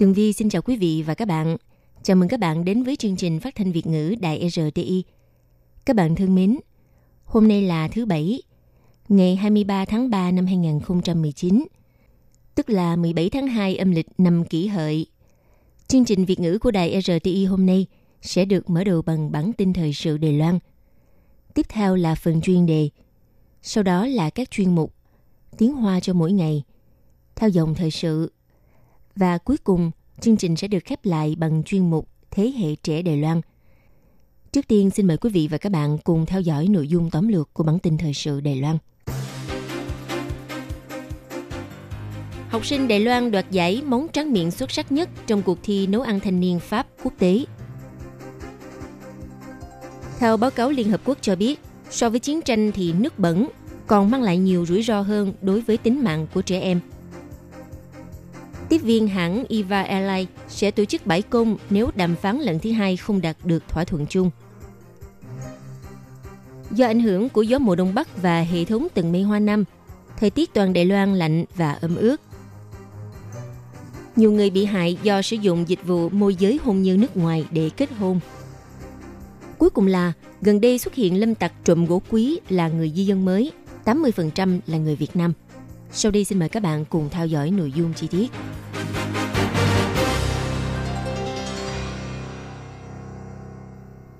Tường Vi xin chào quý vị và các bạn. Chào mừng các bạn đến với chương trình phát thanh Việt ngữ Đài RTI. Các bạn thân mến, hôm nay là thứ Bảy, ngày 23 tháng 3 năm 2019, tức là 17 tháng 2 âm lịch năm kỷ hợi. Chương trình Việt ngữ của Đài RTI hôm nay sẽ được mở đầu bằng bản tin thời sự Đài Loan. Tiếp theo là phần chuyên đề, sau đó là các chuyên mục Tiếng Hoa cho mỗi ngày, theo dòng thời sự và cuối cùng, chương trình sẽ được khép lại bằng chuyên mục Thế hệ trẻ Đài Loan. Trước tiên, xin mời quý vị và các bạn cùng theo dõi nội dung tóm lược của bản tin thời sự Đài Loan. Học sinh Đài Loan đoạt giải món tráng miệng xuất sắc nhất trong cuộc thi nấu ăn thanh niên Pháp quốc tế. Theo báo cáo Liên Hợp Quốc cho biết, so với chiến tranh thì nước bẩn còn mang lại nhiều rủi ro hơn đối với tính mạng của trẻ em – tiếp viên hãng Eva Airlines sẽ tổ chức bãi công nếu đàm phán lần thứ hai không đạt được thỏa thuận chung. Do ảnh hưởng của gió mùa đông bắc và hệ thống tầng mây hoa năm, thời tiết toàn Đài Loan lạnh và ẩm ướt. Nhiều người bị hại do sử dụng dịch vụ môi giới hôn nhân nước ngoài để kết hôn. Cuối cùng là, gần đây xuất hiện lâm tặc trộm gỗ quý là người di dân mới, 80% là người Việt Nam. Sau đây xin mời các bạn cùng theo dõi nội dung chi tiết.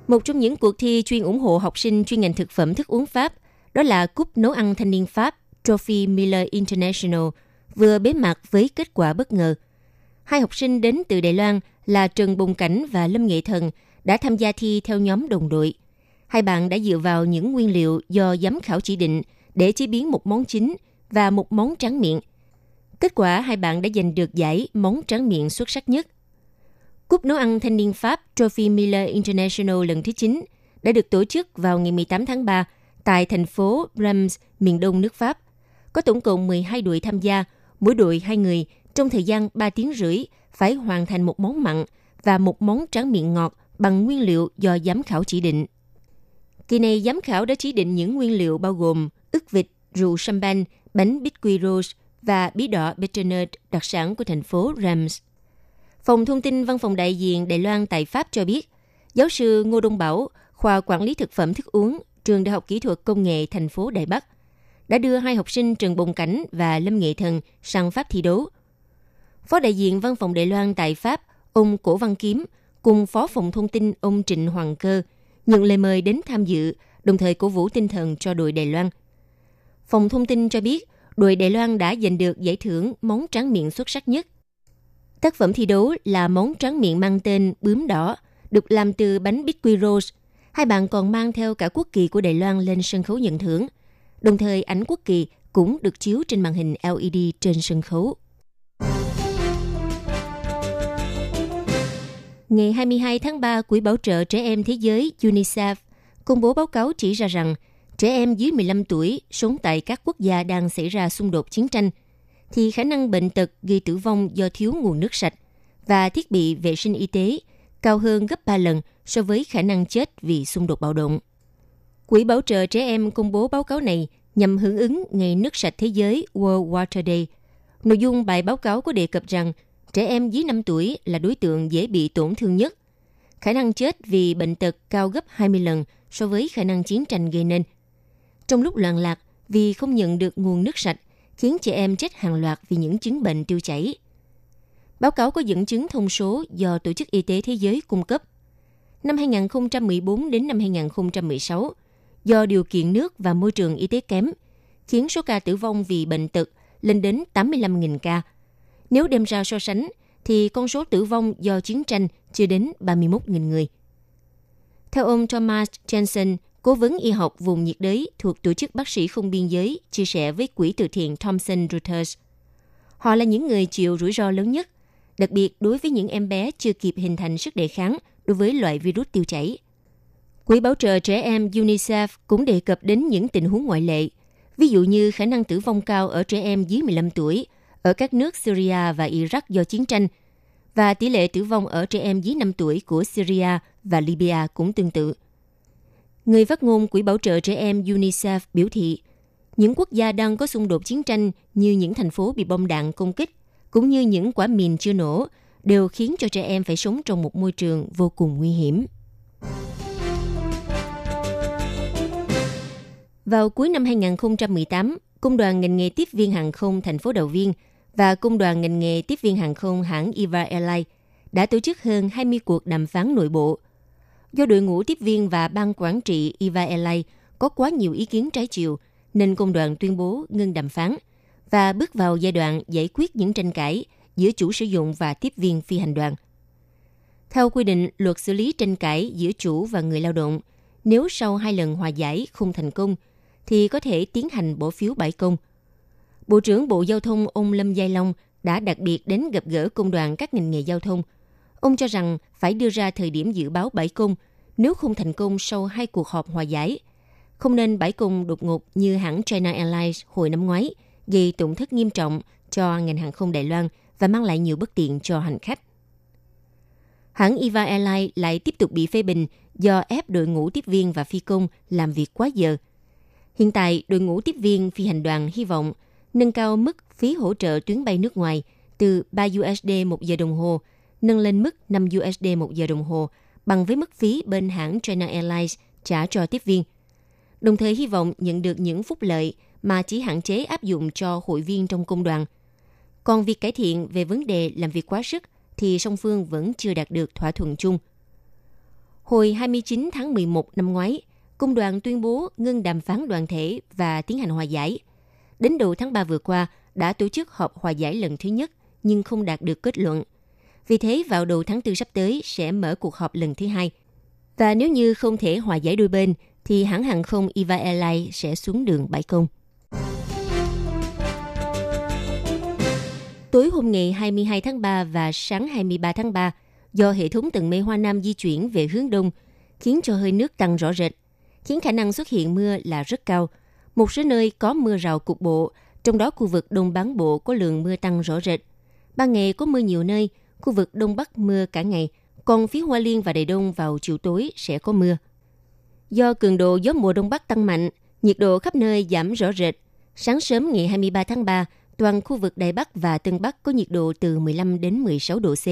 Một trong những cuộc thi chuyên ủng hộ học sinh chuyên ngành thực phẩm thức uống Pháp, đó là Cúp nấu ăn thanh niên Pháp Trophy Miller International, vừa bế mạc với kết quả bất ngờ. Hai học sinh đến từ Đài Loan là Trần Bùng Cảnh và Lâm Nghệ Thần đã tham gia thi theo nhóm đồng đội. Hai bạn đã dựa vào những nguyên liệu do giám khảo chỉ định để chế biến một món chính – và một món tráng miệng. Kết quả hai bạn đã giành được giải món tráng miệng xuất sắc nhất. Cúp nấu ăn thanh niên Pháp Trophy Miller International lần thứ 9 đã được tổ chức vào ngày 18 tháng 3 tại thành phố Reims, miền đông nước Pháp. Có tổng cộng 12 đội tham gia, mỗi đội hai người trong thời gian 3 tiếng rưỡi phải hoàn thành một món mặn và một món tráng miệng ngọt bằng nguyên liệu do giám khảo chỉ định. Kỳ này giám khảo đã chỉ định những nguyên liệu bao gồm ức vịt, rượu champagne, bánh biscuit rose và bí đỏ Betternerd đặc sản của thành phố Reims. Phòng thông tin văn phòng đại diện Đài Loan tại Pháp cho biết, giáo sư Ngô Đông Bảo, khoa quản lý thực phẩm thức uống, trường Đại học Kỹ thuật Công nghệ thành phố Đài Bắc, đã đưa hai học sinh Trần Bồng Cảnh và Lâm Nghệ Thần sang Pháp thi đấu. Phó đại diện văn phòng Đài Loan tại Pháp, ông Cổ Văn Kiếm, cùng phó phòng thông tin ông Trịnh Hoàng Cơ, nhận lời mời đến tham dự, đồng thời cổ vũ tinh thần cho đội Đài Loan – Phòng thông tin cho biết, đội Đài Loan đã giành được giải thưởng món tráng miệng xuất sắc nhất. Tác phẩm thi đấu là món tráng miệng mang tên bướm đỏ, được làm từ bánh bít quy rose. Hai bạn còn mang theo cả quốc kỳ của Đài Loan lên sân khấu nhận thưởng. Đồng thời ảnh quốc kỳ cũng được chiếu trên màn hình LED trên sân khấu. Ngày 22 tháng 3, Quỹ Bảo trợ Trẻ Em Thế giới UNICEF công bố báo cáo chỉ ra rằng trẻ em dưới 15 tuổi sống tại các quốc gia đang xảy ra xung đột chiến tranh, thì khả năng bệnh tật gây tử vong do thiếu nguồn nước sạch và thiết bị vệ sinh y tế cao hơn gấp 3 lần so với khả năng chết vì xung đột bạo động. Quỹ bảo trợ trẻ em công bố báo cáo này nhằm hưởng ứng Ngày nước sạch thế giới World Water Day. Nội dung bài báo cáo có đề cập rằng trẻ em dưới 5 tuổi là đối tượng dễ bị tổn thương nhất. Khả năng chết vì bệnh tật cao gấp 20 lần so với khả năng chiến tranh gây nên – trong lúc loạn lạc vì không nhận được nguồn nước sạch, khiến trẻ em chết hàng loạt vì những chứng bệnh tiêu chảy. Báo cáo có dẫn chứng thông số do Tổ chức Y tế Thế giới cung cấp. Năm 2014 đến năm 2016, do điều kiện nước và môi trường y tế kém, khiến số ca tử vong vì bệnh tật lên đến 85.000 ca. Nếu đem ra so sánh, thì con số tử vong do chiến tranh chưa đến 31.000 người. Theo ông Thomas Jensen, Cố vấn y học vùng nhiệt đới thuộc Tổ chức Bác sĩ Không Biên Giới chia sẻ với quỹ từ thiện Thomson Reuters. Họ là những người chịu rủi ro lớn nhất, đặc biệt đối với những em bé chưa kịp hình thành sức đề kháng đối với loại virus tiêu chảy. Quỹ bảo trợ trẻ em UNICEF cũng đề cập đến những tình huống ngoại lệ, ví dụ như khả năng tử vong cao ở trẻ em dưới 15 tuổi ở các nước Syria và Iraq do chiến tranh, và tỷ lệ tử vong ở trẻ em dưới 5 tuổi của Syria và Libya cũng tương tự. Người phát ngôn Quỹ bảo trợ trẻ em UNICEF biểu thị, những quốc gia đang có xung đột chiến tranh như những thành phố bị bom đạn công kích, cũng như những quả mìn chưa nổ, đều khiến cho trẻ em phải sống trong một môi trường vô cùng nguy hiểm. Vào cuối năm 2018, Công đoàn ngành nghề tiếp viên hàng không thành phố Đầu Viên và Công đoàn ngành nghề tiếp viên hàng không hãng Eva Airlines đã tổ chức hơn 20 cuộc đàm phán nội bộ. Do đội ngũ tiếp viên và ban quản trị Eva Airlines có quá nhiều ý kiến trái chiều, nên công đoàn tuyên bố ngưng đàm phán và bước vào giai đoạn giải quyết những tranh cãi giữa chủ sử dụng và tiếp viên phi hành đoàn. Theo quy định luật xử lý tranh cãi giữa chủ và người lao động, nếu sau hai lần hòa giải không thành công – thì có thể tiến hành bỏ phiếu bãi công. Bộ trưởng Bộ Giao thông ông Lâm Giai Long đã đặc biệt đến gặp gỡ công đoàn các ngành nghề giao thông. Ông cho rằng phải đưa ra thời điểm dự báo bãi cung nếu không thành công sau hai cuộc họp hòa giải. Không nên bãi cung đột ngột như hãng China Airlines hồi năm ngoái, gây tổn thất nghiêm trọng cho ngành hàng không Đài Loan và mang lại nhiều bất tiện cho hành khách. Hãng Eva Airlines lại tiếp tục bị phê bình do ép đội ngũ tiếp viên và phi công làm việc quá giờ – Hiện tại, đội ngũ tiếp viên phi hành đoàn hy vọng nâng cao mức phí hỗ trợ tuyến bay nước ngoài từ 3 USD một giờ đồng hồ, nâng lên mức 5 USD một giờ đồng hồ, bằng với mức phí bên hãng China Airlines trả cho tiếp viên. Đồng thời hy vọng nhận được những phúc lợi mà chỉ hạn chế áp dụng cho hội viên trong công đoàn. Còn việc cải thiện về vấn đề làm việc quá sức thì song phương vẫn chưa đạt được thỏa thuận chung. Hồi 29 tháng 11 năm ngoái, Công đoàn tuyên bố ngưng đàm phán đoàn thể và tiến hành hòa giải. Đến đầu tháng 3 vừa qua, đã tổ chức họp hòa giải lần thứ nhất nhưng không đạt được kết luận. Vì thế, vào đầu tháng 4 sắp tới sẽ mở cuộc họp lần thứ hai. Và nếu như không thể hòa giải đôi bên, thì hãng hàng không Eva Airlines sẽ xuống đường bãi công. Tối hôm ngày 22 tháng 3 và sáng 23 tháng 3, do hệ thống tầng mây Hoa Nam di chuyển về hướng đông, khiến cho hơi nước tăng rõ rệt khiến khả năng xuất hiện mưa là rất cao. Một số nơi có mưa rào cục bộ, trong đó khu vực Đông Bán Bộ có lượng mưa tăng rõ rệt. Ban ngày có mưa nhiều nơi, khu vực Đông Bắc mưa cả ngày, còn phía Hoa Liên và Đài Đông vào chiều tối sẽ có mưa. Do cường độ gió mùa Đông Bắc tăng mạnh, nhiệt độ khắp nơi giảm rõ rệt. Sáng sớm ngày 23 tháng 3, toàn khu vực Đài Bắc và Tân Bắc có nhiệt độ từ 15 đến 16 độ C.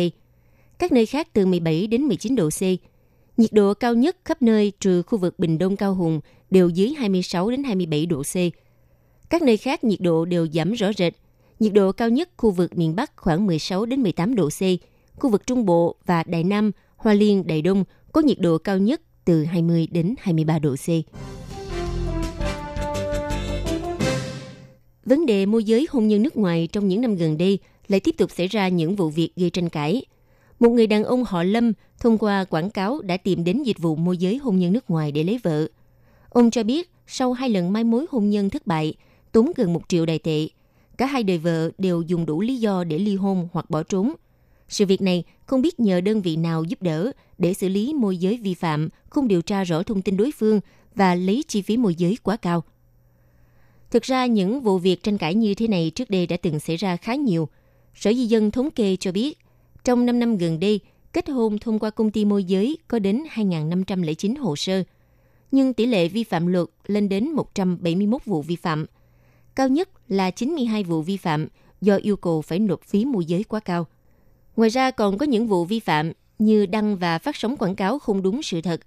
Các nơi khác từ 17 đến 19 độ C, Nhiệt độ cao nhất khắp nơi trừ khu vực Bình Đông Cao Hùng đều dưới 26 đến 27 độ C. Các nơi khác nhiệt độ đều giảm rõ rệt. Nhiệt độ cao nhất khu vực miền Bắc khoảng 16 đến 18 độ C. Khu vực Trung Bộ và Đài Nam, Hoa Liên, Đài Đông có nhiệt độ cao nhất từ 20 đến 23 độ C. Vấn đề môi giới hôn nhân nước ngoài trong những năm gần đây lại tiếp tục xảy ra những vụ việc gây tranh cãi – một người đàn ông họ Lâm thông qua quảng cáo đã tìm đến dịch vụ môi giới hôn nhân nước ngoài để lấy vợ. Ông cho biết sau hai lần mai mối hôn nhân thất bại, tốn gần một triệu đài tệ, cả hai đời vợ đều dùng đủ lý do để ly hôn hoặc bỏ trốn. Sự việc này không biết nhờ đơn vị nào giúp đỡ để xử lý môi giới vi phạm, không điều tra rõ thông tin đối phương và lấy chi phí môi giới quá cao. Thực ra những vụ việc tranh cãi như thế này trước đây đã từng xảy ra khá nhiều. Sở Di dân thống kê cho biết trong 5 năm gần đây, kết hôn thông qua công ty môi giới có đến 2.509 hồ sơ, nhưng tỷ lệ vi phạm luật lên đến 171 vụ vi phạm. Cao nhất là 92 vụ vi phạm do yêu cầu phải nộp phí môi giới quá cao. Ngoài ra còn có những vụ vi phạm như đăng và phát sóng quảng cáo không đúng sự thật,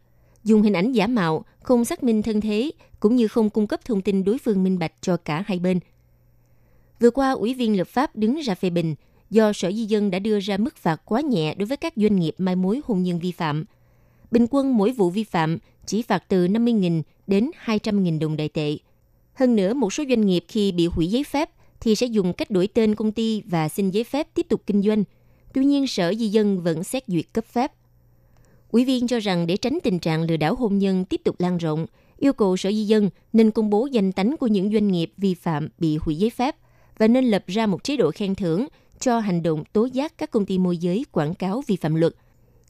dùng hình ảnh giả mạo, không xác minh thân thế, cũng như không cung cấp thông tin đối phương minh bạch cho cả hai bên. Vừa qua, Ủy viên lập pháp đứng ra phê bình – do Sở Di dân đã đưa ra mức phạt quá nhẹ đối với các doanh nghiệp mai mối hôn nhân vi phạm. Bình quân mỗi vụ vi phạm chỉ phạt từ 50.000 đến 200.000 đồng đại tệ. Hơn nữa, một số doanh nghiệp khi bị hủy giấy phép thì sẽ dùng cách đổi tên công ty và xin giấy phép tiếp tục kinh doanh. Tuy nhiên, Sở Di dân vẫn xét duyệt cấp phép. Ủy viên cho rằng để tránh tình trạng lừa đảo hôn nhân tiếp tục lan rộng, yêu cầu Sở Di dân nên công bố danh tánh của những doanh nghiệp vi phạm bị hủy giấy phép và nên lập ra một chế độ khen thưởng cho hành động tố giác các công ty môi giới quảng cáo vi phạm luật.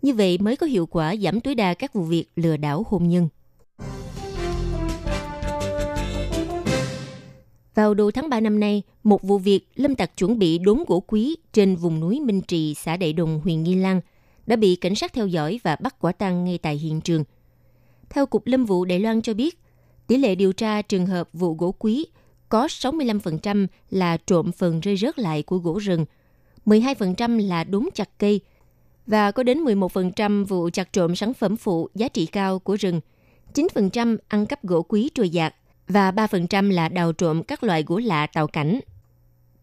Như vậy mới có hiệu quả giảm tối đa các vụ việc lừa đảo hôn nhân. Vào đầu tháng 3 năm nay, một vụ việc lâm tặc chuẩn bị đốn gỗ quý trên vùng núi Minh Trì, xã Đại Đồng, huyện Nghi Lan đã bị cảnh sát theo dõi và bắt quả tang ngay tại hiện trường. Theo Cục Lâm vụ Đài Loan cho biết, tỷ lệ điều tra trường hợp vụ gỗ quý có 65% là trộm phần rơi rớt lại của gỗ rừng, 12% là đốn chặt cây và có đến 11% vụ chặt trộm sản phẩm phụ giá trị cao của rừng, 9% ăn cắp gỗ quý trôi giạt và 3% là đào trộm các loại gỗ lạ tạo cảnh.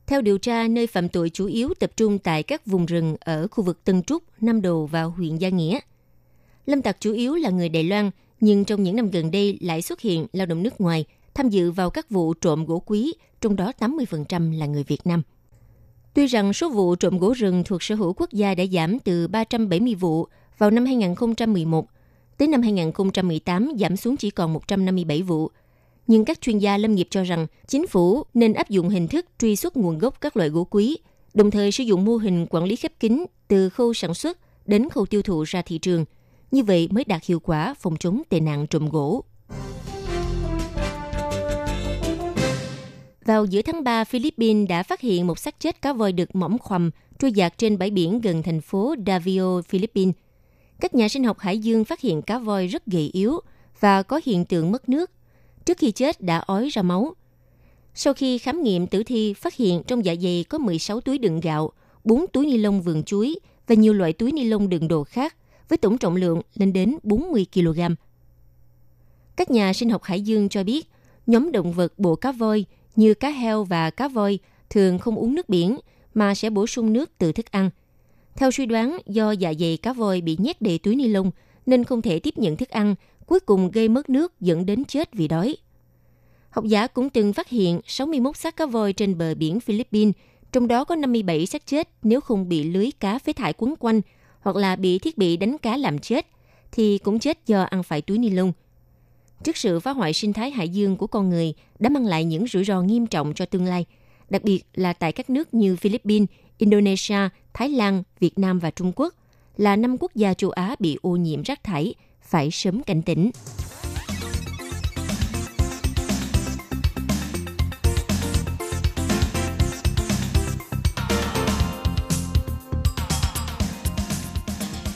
Theo điều tra, nơi phạm tội chủ yếu tập trung tại các vùng rừng ở khu vực Tân Trúc, Nam Đồ và huyện Gia Nghĩa. Lâm tặc chủ yếu là người Đài Loan, nhưng trong những năm gần đây lại xuất hiện lao động nước ngoài tham dự vào các vụ trộm gỗ quý, trong đó 80% là người Việt Nam. Tuy rằng số vụ trộm gỗ rừng thuộc sở hữu quốc gia đã giảm từ 370 vụ vào năm 2011 tới năm 2018 giảm xuống chỉ còn 157 vụ, nhưng các chuyên gia lâm nghiệp cho rằng chính phủ nên áp dụng hình thức truy xuất nguồn gốc các loại gỗ quý, đồng thời sử dụng mô hình quản lý khép kín từ khâu sản xuất đến khâu tiêu thụ ra thị trường. Như vậy mới đạt hiệu quả phòng chống tệ nạn trộm gỗ. Vào giữa tháng 3, Philippines đã phát hiện một xác chết cá voi đực mỏng khoằm trôi dạt trên bãi biển gần thành phố Davao, Philippines. Các nhà sinh học hải dương phát hiện cá voi rất gầy yếu và có hiện tượng mất nước, trước khi chết đã ói ra máu. Sau khi khám nghiệm tử thi phát hiện trong dạ dày có 16 túi đựng gạo, 4 túi ni lông vườn chuối và nhiều loại túi ni lông đựng đồ khác với tổng trọng lượng lên đến 40 kg. Các nhà sinh học hải dương cho biết, nhóm động vật bộ cá voi như cá heo và cá voi thường không uống nước biển mà sẽ bổ sung nước từ thức ăn. Theo suy đoán, do dạ dày cá voi bị nhét đầy túi ni lông nên không thể tiếp nhận thức ăn cuối cùng gây mất nước dẫn đến chết vì đói. Học giả cũng từng phát hiện 61 xác cá voi trên bờ biển Philippines, trong đó có 57 xác chết nếu không bị lưới cá phế thải quấn quanh hoặc là bị thiết bị đánh cá làm chết, thì cũng chết do ăn phải túi ni lông. Trước sự phá hoại sinh thái hải dương của con người đã mang lại những rủi ro nghiêm trọng cho tương lai, đặc biệt là tại các nước như Philippines, Indonesia, Thái Lan, Việt Nam và Trung Quốc, là năm quốc gia châu Á bị ô nhiễm rác thải phải sớm cảnh tỉnh.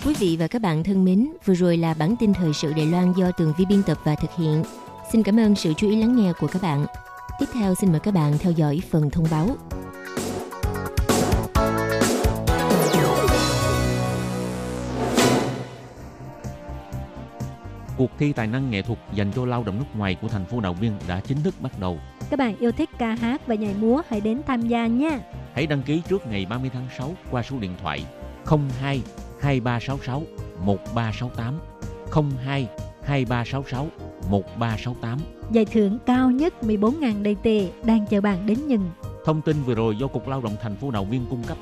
Quý vị và các bạn thân mến, vừa rồi là bản tin thời sự Đài Loan do Tường Vi biên tập và thực hiện. Xin cảm ơn sự chú ý lắng nghe của các bạn. Tiếp theo xin mời các bạn theo dõi phần thông báo. Cuộc thi tài năng nghệ thuật dành cho lao động nước ngoài của thành phố Đạo Biên đã chính thức bắt đầu. Các bạn yêu thích ca hát và nhảy múa hãy đến tham gia nha. Hãy đăng ký trước ngày 30 tháng 6 qua số điện thoại 02 2366 1368 02 2366 1368. Giải thưởng cao nhất 14.000 đầy tệ đang chờ bạn đến nhận. Thông tin vừa rồi do Cục Lao động thành phố Đạo Biên cung cấp.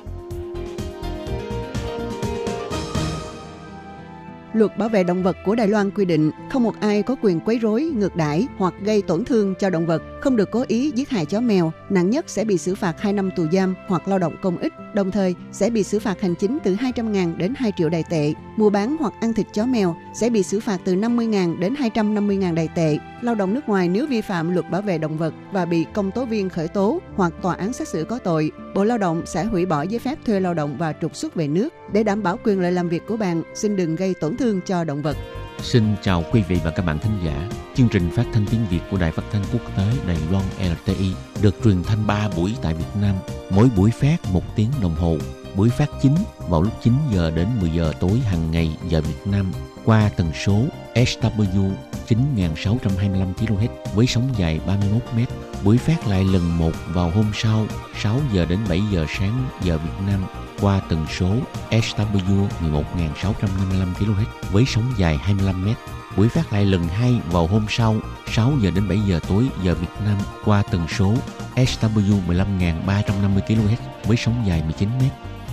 Luật bảo vệ động vật của Đài Loan quy định không một ai có quyền quấy rối, ngược đãi hoặc gây tổn thương cho động vật, không được cố ý giết hại chó mèo, nặng nhất sẽ bị xử phạt 2 năm tù giam hoặc lao động công ích, đồng thời sẽ bị xử phạt hành chính từ 200.000 đến 2 triệu đài tệ. Mua bán hoặc ăn thịt chó mèo sẽ bị xử phạt từ 50.000 đến 250.000 đài tệ. Lao động nước ngoài nếu vi phạm luật bảo vệ động vật và bị công tố viên khởi tố hoặc tòa án xét xử có tội, Bộ Lao động sẽ hủy bỏ giấy phép thuê lao động và trục xuất về nước để đảm bảo quyền lợi làm việc của bạn. Xin đừng gây tổn thương cho động vật. Xin chào quý vị và các bạn thính giả. Chương trình phát thanh tiếng Việt của Đài Phát thanh Quốc tế Đài Loan LTI được truyền thanh 3 buổi tại Việt Nam, mỗi buổi phát 1 tiếng đồng hồ. Buổi phát chính vào lúc 9 giờ đến 10 giờ tối hàng ngày giờ Việt Nam qua tần số SW 9625 kHz với sóng dài 31 m. Buổi phát lại lần một vào hôm sau 6 giờ đến 7 giờ sáng giờ Việt Nam qua tần số SW 11655 kHz với sóng dài 25 m. Buổi phát lại lần hai vào hôm sau 6 giờ đến 7 giờ tối giờ Việt Nam qua tần số SW 15350 kHz với sóng dài 19 m.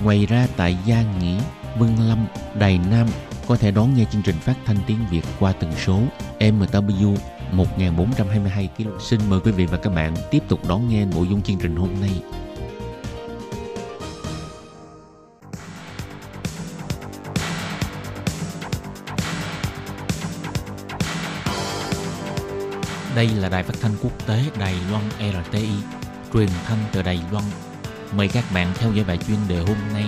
Ngoài ra tại Gia Nghĩa, Vân Lâm, Đài Nam có thể đón nghe chương trình phát thanh tiếng Việt qua tần số MW 1422 km. Xin mời quý vị và các bạn tiếp tục đón nghe nội dung chương trình hôm nay. Đây là đài phát thanh quốc tế Đài Loan RTI, truyền thanh từ Đài Loan. Mời các bạn theo dõi bài chuyên đề hôm nay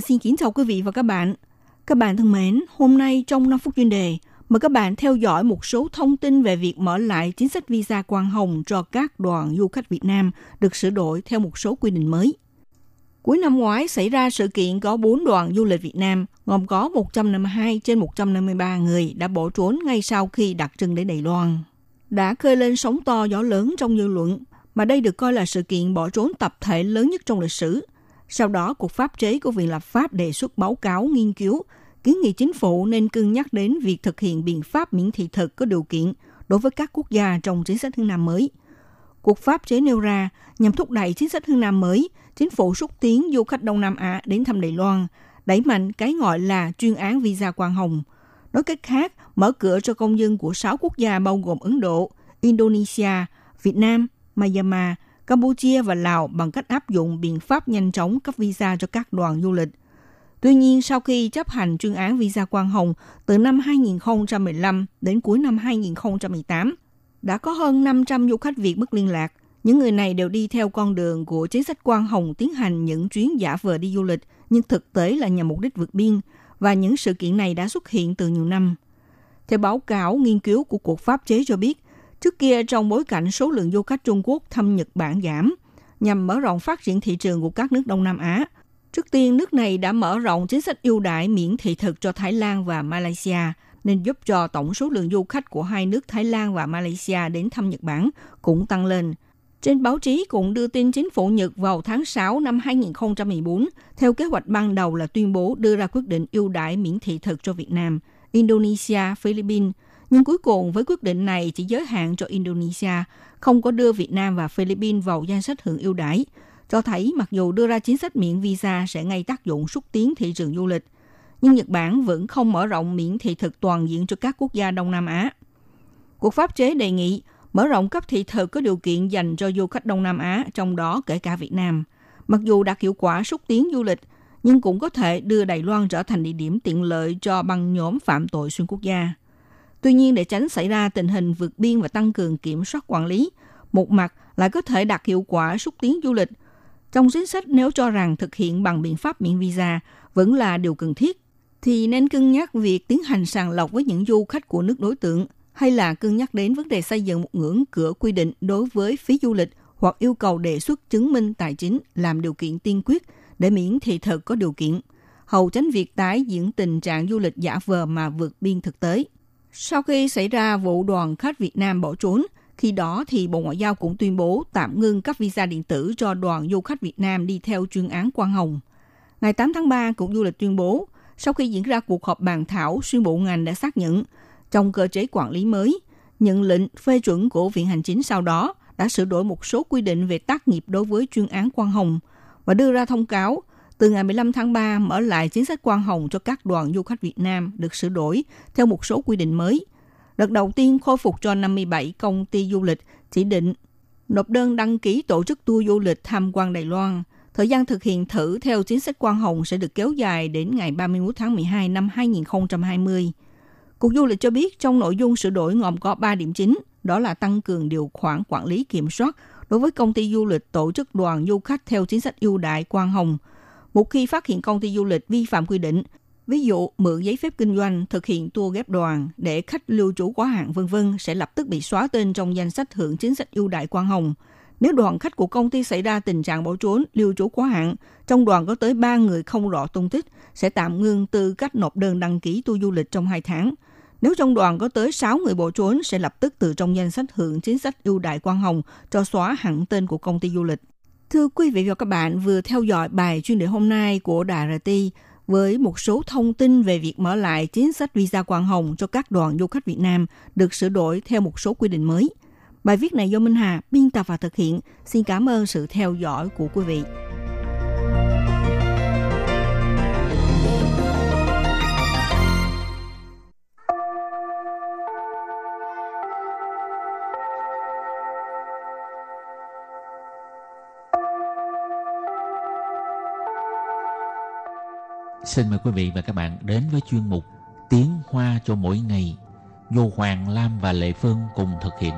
Hà xin kính chào quý vị và các bạn. Các bạn thân mến, hôm nay trong 5 phút chuyên đề, mời các bạn theo dõi một số thông tin về việc mở lại chính sách visa quang hồng cho các đoàn du khách Việt Nam được sửa đổi theo một số quy định mới. Cuối năm ngoái xảy ra sự kiện có 4 đoàn du lịch Việt Nam, gồm có 152 trên 153 người đã bỏ trốn ngay sau khi đặt chân đến Đài Loan. Đã khơi lên sóng to gió lớn trong dư luận, mà đây được coi là sự kiện bỏ trốn tập thể lớn nhất trong lịch sử. Sau đó, cuộc Pháp chế của Viện Lập pháp đề xuất báo cáo nghiên cứu kiến nghị chính phủ nên cân nhắc đến việc thực hiện biện pháp miễn thị thực có điều kiện đối với các quốc gia trong chính sách hướng Nam mới. Cuộc pháp chế nêu ra nhằm thúc đẩy chính sách hướng Nam mới, chính phủ xúc tiến du khách Đông Nam Á đến thăm Đài Loan, đẩy mạnh cái gọi là chuyên án visa quang hồng. Nói cách khác, mở cửa cho công dân của 6 quốc gia bao gồm Ấn Độ, Indonesia, Việt Nam, Myanmar, Campuchia và Lào bằng cách áp dụng biện pháp nhanh chóng cấp visa cho các đoàn du lịch. Tuy nhiên, sau khi chấp hành chuyên án visa quang hồng từ năm 2015 đến cuối năm 2018, đã có hơn 500 du khách Việt mất liên lạc. Những người này đều đi theo con đường của chính sách quang hồng tiến hành những chuyến giả vờ đi du lịch, nhưng thực tế là nhằm mục đích vượt biên, và những sự kiện này đã xuất hiện từ nhiều năm. Theo báo cáo nghiên cứu của Cuộc Pháp chế cho biết, trước kia trong bối cảnh số lượng du khách Trung Quốc thăm Nhật Bản giảm, nhằm mở rộng phát triển thị trường của các nước Đông Nam Á – Trước tiên, nước này đã mở rộng chính sách ưu đãi miễn thị thực cho Thái Lan và Malaysia, nên giúp cho tổng số lượng du khách của hai nước Thái Lan và Malaysia đến thăm Nhật Bản cũng tăng lên. Trên báo chí cũng đưa tin chính phủ Nhật vào tháng 6 năm 2014, theo kế hoạch ban đầu là tuyên bố đưa ra quyết định ưu đãi miễn thị thực cho Việt Nam, Indonesia, Philippines. Nhưng cuối cùng với quyết định này chỉ giới hạn cho Indonesia, không có đưa Việt Nam và Philippines vào danh sách hưởng ưu đãi, cho thấy mặc dù đưa ra chính sách miễn visa sẽ ngay tác dụng xúc tiến thị trường du lịch, nhưng Nhật Bản vẫn không mở rộng miễn thị thực toàn diện cho các quốc gia Đông Nam Á. Cuộc pháp chế đề nghị mở rộng cấp thị thực có điều kiện dành cho du khách Đông Nam Á, trong đó kể cả Việt Nam. Mặc dù đạt hiệu quả xúc tiến du lịch, nhưng cũng có thể đưa Đài Loan trở thành địa điểm tiện lợi cho băng nhóm phạm tội xuyên quốc gia. Tuy nhiên, để tránh xảy ra tình hình vượt biên và tăng cường kiểm soát quản lý, một mặt lại có thể đạt hiệu quả xúc tiến du lịch, trong chính sách nếu cho rằng thực hiện bằng biện pháp miễn visa vẫn là điều cần thiết, thì nên cân nhắc việc tiến hành sàng lọc với những du khách của nước đối tượng hay là cân nhắc đến vấn đề xây dựng một ngưỡng cửa quy định đối với phí du lịch hoặc yêu cầu đề xuất chứng minh tài chính làm điều kiện tiên quyết để miễn thị thực có điều kiện, hầu tránh việc tái diễn tình trạng du lịch giả vờ mà vượt biên thực tế. Sau khi xảy ra vụ đoàn khách Việt Nam bỏ trốn, khi đó thì Bộ Ngoại giao cũng tuyên bố tạm ngưng cấp visa điện tử cho đoàn du khách Việt Nam đi theo chuyên án Quang Hồng. Ngày 8 tháng 3, Cục Du lịch tuyên bố, sau khi diễn ra cuộc họp bàn thảo, xuyên bộ ngành đã xác nhận trong cơ chế quản lý mới, nhận lệnh phê chuẩn của Viện Hành Chính sau đó đã sửa đổi một số quy định về tác nghiệp đối với chuyên án Quang Hồng và đưa ra thông cáo từ ngày 15 tháng 3 mở lại chính sách quan Hồng cho các đoàn du khách Việt Nam được sửa đổi theo một số quy định mới – Đợt đầu tiên khôi phục cho 57 công ty du lịch chỉ định nộp đơn đăng ký tổ chức tour du lịch tham quan Đài Loan. Thời gian thực hiện thử theo chính sách quan hồng sẽ được kéo dài đến ngày 31 tháng 12 năm 2020. Cục Du lịch cho biết trong nội dung sửa đổi gồm có 3 điểm chính, đó là tăng cường điều khoản quản lý kiểm soát đối với công ty du lịch tổ chức đoàn du khách theo chính sách ưu đại quan hồng. Một khi phát hiện công ty du lịch vi phạm quy định Ví dụ, mượn giấy phép kinh doanh, thực hiện tour ghép đoàn để khách lưu trú quá hạn vân vân sẽ lập tức bị xóa tên trong danh sách hưởng chính sách ưu đại quan hồng. Nếu đoàn khách của công ty xảy ra tình trạng bỏ trốn, lưu trú quá hạn, trong đoàn có tới 3 người không rõ tung tích, sẽ tạm ngưng tư cách nộp đơn đăng ký tour du lịch trong 2 tháng. Nếu trong đoàn có tới 6 người bỏ trốn, sẽ lập tức từ trong danh sách hưởng chính sách ưu đại quan hồng cho xóa hẳn tên của công ty du lịch. Thưa quý vị và các bạn, vừa theo dõi bài chuyên đề hôm nay của Đài RT với một số thông tin về việc mở lại chính sách visa quang hồng cho các đoàn du khách Việt Nam được sửa đổi theo một số quy định mới. Bài viết này do Minh Hà biên tập và thực hiện. Xin cảm ơn sự theo dõi của quý vị. Xin mời quý vị và các bạn đến với chuyên mục Tiếng Hoa cho mỗi ngày do Hoàng Lam và Lệ Phương cùng thực hiện.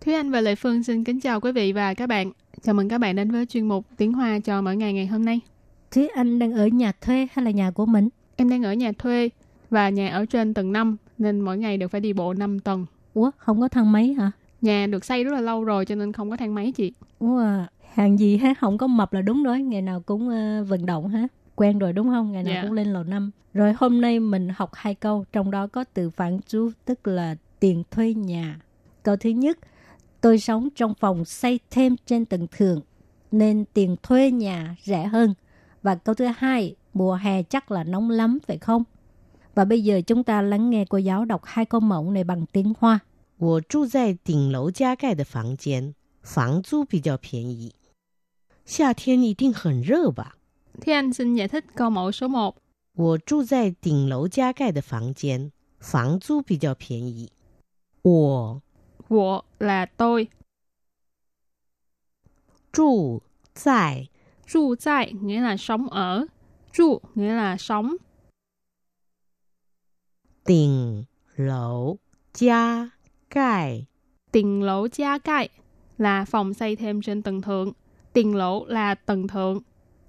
Thúy Anh và Lệ Phương xin kính chào quý vị và các bạn. Chào mừng các bạn đến với chuyên mục Tiếng Hoa cho mỗi ngày ngày hôm nay. Thúy Anh đang ở nhà thuê hay là nhà của mình? Em đang ở nhà thuê và nhà ở trên tầng 5 nên mỗi ngày đều phải đi bộ 5 tầng. Ủa, không có thang máy hả? Nhà được xây rất là lâu rồi cho nên không có thang máy chị. Ủa, hàng gì ha, không có mập là đúng rồi, ngày nào cũng uh, vận động ha. Quen rồi đúng không? Ngày nào Dạ. cũng lên lầu năm. Rồi hôm nay mình học hai câu, trong đó có từ phản chú tức là tiền thuê nhà. Câu thứ nhất, tôi sống trong phòng xây thêm trên tầng thượng nên tiền thuê nhà rẻ hơn. Và câu thứ hai, mùa hè chắc là nóng lắm phải không? Và bây giờ chúng ta lắng nghe cô giáo đọc hai câu mẫu này bằng tiếng Hoa. 我住在顶楼加盖的房间，房租比较便宜。夏天一定很热吧？ Thúy Anh xin giải thích câu mẫu số 1. 我住在顶楼加盖的房间，房租比较便宜。我 Wo là tôi, 住在 ru tại nghĩa là sống ở, ru nghĩa là sống, 顶楼加盖 tiền lỗ gia cai là phòng xây thêm trên tầng thượng, tiền lỗ là tầng thượng,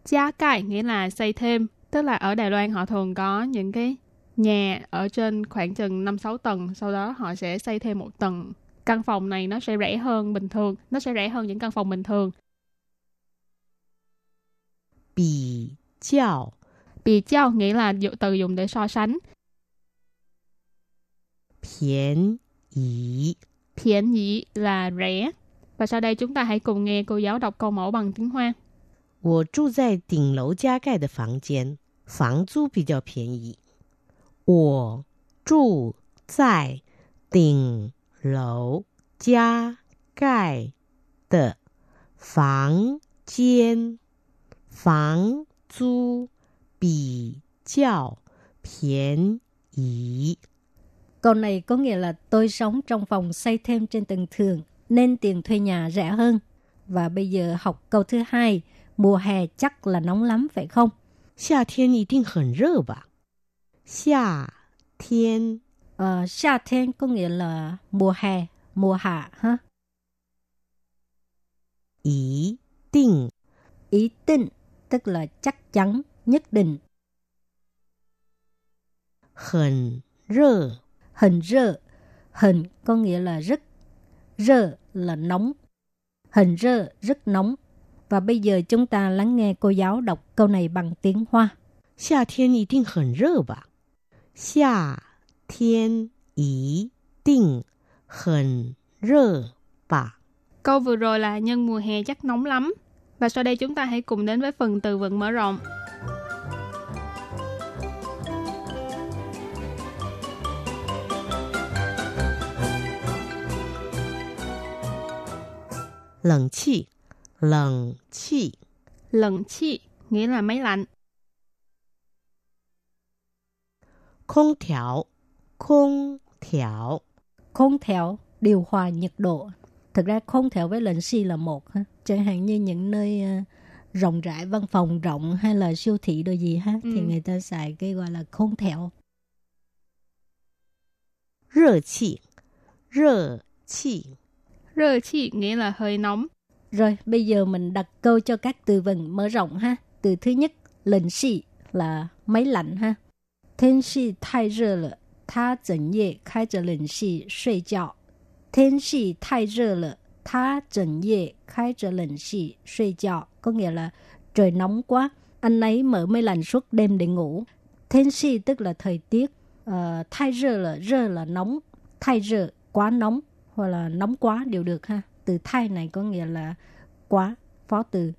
gia cai nghĩa là xây thêm, tức là ở Đài Loan họ thường có những cái nhà ở trên khoảng chừng 5-6 tầng, sau đó họ sẽ xây thêm một tầng. Căn phòng này nó sẽ rẻ hơn bình thường, nó sẽ rẻ hơn những căn phòng bình thường. 比较 Bị trao nghĩa là dụ- từ dùng để so sánh. 便宜。 Phiền nhị là rẻ. Và sau đây chúng ta hãy cùng nghe cô giáo đọc câu mẫu bằng tiếng Hoa. 我住在顶楼加盖的房间，房租比较便宜。我住在顶楼加盖的房间，房租比较便宜。 Câu này có nghĩa là tôi sống trong phòng xây thêm trên tầng thượng nên tiền thuê nhà rẻ hơn. Và bây giờ học câu thứ hai, mùa hè chắc là nóng lắm phải không? 夏天一定很热吧？夏天 Ờ,夏天 có nghĩa là mùa hè, mùa hạ ha. 一定 Ý định tức là chắc chắn, nhất định. 很热。 Hình rơ, hình có nghĩa là rất, rơ là nóng. Hình rơ rất nóng. Và bây giờ chúng ta lắng nghe cô giáo đọc câu này bằng tiếng Hoa. 夏天一定很热吧？夏天一定很热吧？ Câu vừa rồi là nhân mùa hè chắc nóng lắm. Và sau đây chúng ta hãy cùng đến với phần từ vựng mở rộng. 冷气，冷气， Lần chi nghĩa là máy lạnh. 空调，空调， Khôn thẻo, điều hòa nhiệt độ. Thực ra khôn thẻo với lệnh si là một ha. Chẳng hạn như những nơi ờ, rộng rãi, văn phòng rộng hay là siêu thị đồ gì ha. Thì Ừ. người ta xài cái gọi là khôn thẻo. 热气，热气， Rơ chi nghĩa là hơi nóng. Rồi, bây giờ mình đặt câu cho các từ vựng mở rộng ha. Từ thứ nhất, lệnh si là máy lạnh ha. Thiên si 太热了，他整夜开着冷气睡觉。天气太热了，他整夜开着冷气睡觉。Có nghĩa là trời nóng quá, anh ấy mở máy lạnh suốt đêm để ngủ. Thiên si tức là thời tiết. Ờ, thay rơ là rơ là nóng, thay rơ quá nóng hoặc là nóng quá đều được ha. Từ thay này có nghĩa là quá, phó từ.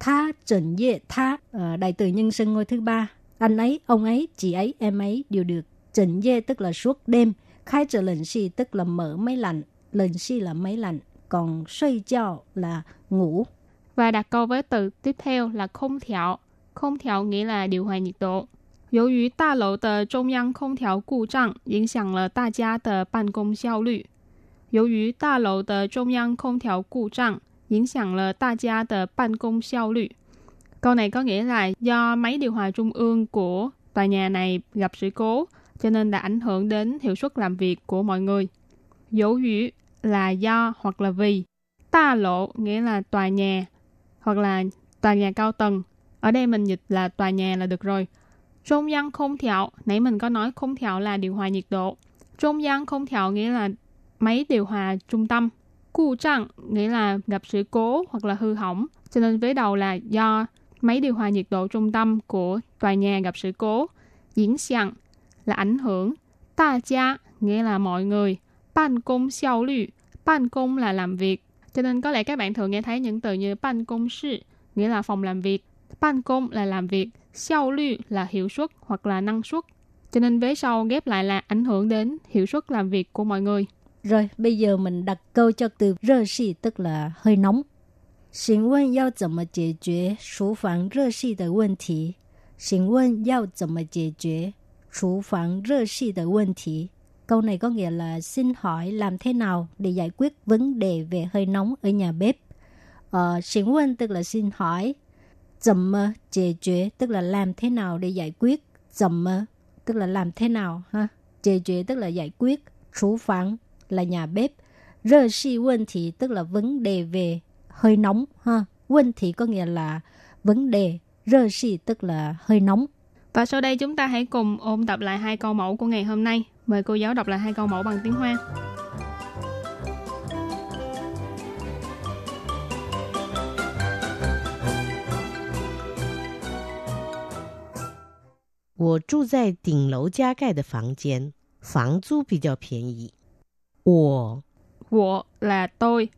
Tha trần dê tha, ờ, đại từ nhân xưng ngôi thứ ba. Anh ấy, ông ấy, chị ấy, em ấy đều được. Trần dê tức là suốt đêm. Khai trở lệnh si tức là mở máy lạnh. Lệnh si là máy lạnh. Còn suy chao là ngủ. Và đặt câu với từ tiếp theo là không thẹo. Không thẹo nghĩa là điều hòa nhiệt độ. 由于大楼的中央空调故障，影响了大家的办公效率。 由于大楼的中央空调故障，影响了大家的办公效率. Câu này có nghĩa là do máy điều hòa trung ương của tòa nhà này gặp sự cố, cho nên đã ảnh hưởng đến hiệu suất làm việc của mọi người. Dấu dụ là do hoặc là vì. Ta lộ nghĩa là tòa nhà hoặc là tòa nhà cao tầng. Ở đây mình dịch là tòa nhà là được rồi. Trung gian không thiệu, nãy mình có nói không thiệu là điều hòa nhiệt độ. Trung gian không thiệu nghĩa là máy điều hòa trung tâm. Cu trạng nghĩa là gặp sự cố hoặc là hư hỏng. Cho nên vế đầu là do máy điều hòa nhiệt độ trung tâm của tòa nhà gặp sự cố. Diễn xiang là ảnh hưởng. Ta gia nghĩa là mọi người. Ban công xiao lü. Ban công là làm việc. Cho nên có lẽ các bạn thường nghe thấy những từ như ban công sư, nghĩa là phòng làm việc. Ban công là làm việc. Xiao lü là hiệu suất hoặc là năng suất. Cho nên vế sau ghép lại là ảnh hưởng đến hiệu suất làm việc của mọi người. Rồi, bây giờ mình đặt câu cho từ rơ xì tức là hơi nóng. 请问要怎么解决厨房热气的问题？请问要怎么解决厨房热气的问题？Câu này có nghĩa là xin hỏi làm thế nào để giải quyết vấn đề về hơi nóng ở nhà bếp. Ờ, xin问tức là xin hỏi. Dầm mơ, giải quyết tức là làm thế nào để giải quyết. Dầm mơ tức là làm thế nào ha. Giải quyết tức là giải quyết. Chủ phòng là nhà bếp. Rơ si vấn thì tức là vấn đề về hơi nóng ha. Vấn thì có nghĩa là vấn đề. Rơ si tức là hơi nóng. Và sau đây chúng ta hãy cùng ôn tập lại hai câu mẫu của ngày hôm nay. Mời cô giáo đọc lại hai câu mẫu bằng tiếng Hoa. 我住在顶楼加盖的房间，房租比较便宜。 我我 là tôi,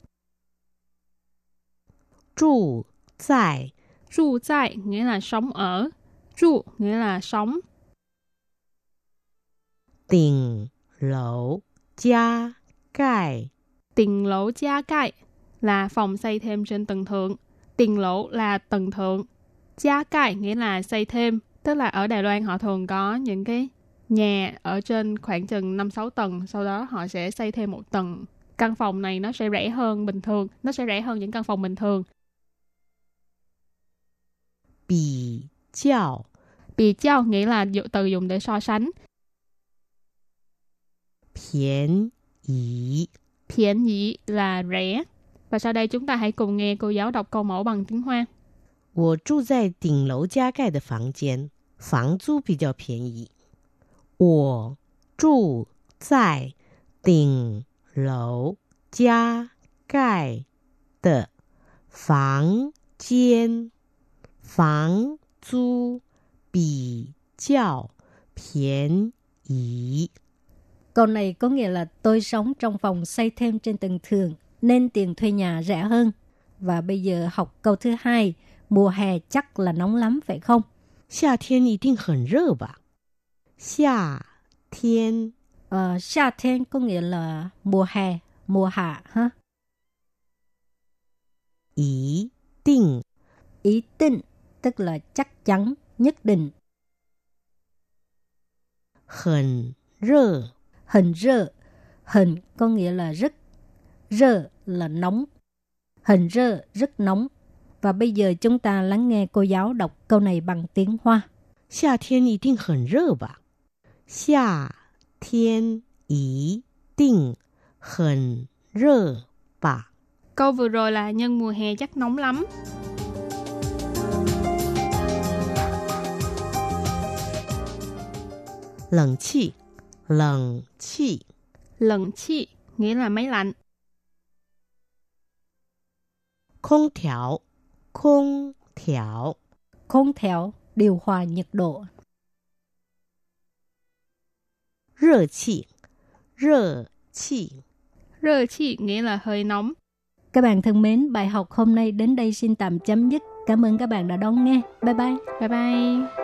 住在 trụ tại nghĩa là sống ở, trụ nghĩa là sống, 顶楼加盖 tiền lỗ gia cai là phòng xây thêm trên tầng thượng, tiền lỗ là tầng thượng, gia cai nghĩa là xây thêm, tức là ở Đài Loan họ thường có những cái nhà ở trên khoảng chừng 5-6 tầng, sau đó họ sẽ xây thêm một tầng. Căn phòng này nó sẽ rẻ hơn bình thường, nó sẽ rẻ hơn những căn phòng bình thường. 比较 Bị trao nghĩa là dụ- từ dùng để so sánh. 便宜。 Phiền nhị là rẻ. Và sau đây chúng ta hãy cùng nghe cô giáo đọc câu mẫu bằng tiếng Hoa. 我住在顶楼加盖的房间，房租比较便宜。 我住在顶楼加盖的房间，房租比较便宜。 Câu này có nghĩa là tôi sống trong phòng xây thêm trên tầng thường nên tiền thuê nhà rẻ hơn. Và bây giờ học câu thứ hai, mùa hè chắc là nóng lắm phải không? 夏天一定很热吧？ 夏天 Ờ,夏天có nghĩa là mùa hè, mùa hạ ha. 一定 Ý định tức là chắc chắn, nhất định. 很热。 Hình rơ, hình có nghĩa là rất, rơ là nóng. Hình rơ rất nóng. Và bây giờ chúng ta lắng nghe cô giáo đọc câu này bằng tiếng Hoa. 夏天一定很热吧？ 夏天一定很热吧？ Câu vừa rồi là nhân mùa hè chắc nóng lắm. 冷气，冷气， Lần chi nghĩa là máy lạnh. 空调，空调， Không theo điều hòa nhiệt độ. 热气，热气。 Rơ chi nghĩa là hơi nóng. Các bạn thân mến, bài học hôm nay đến đây xin tạm chấm dứt. Cảm ơn các bạn đã đón nghe. Bye bye. Bye bye. “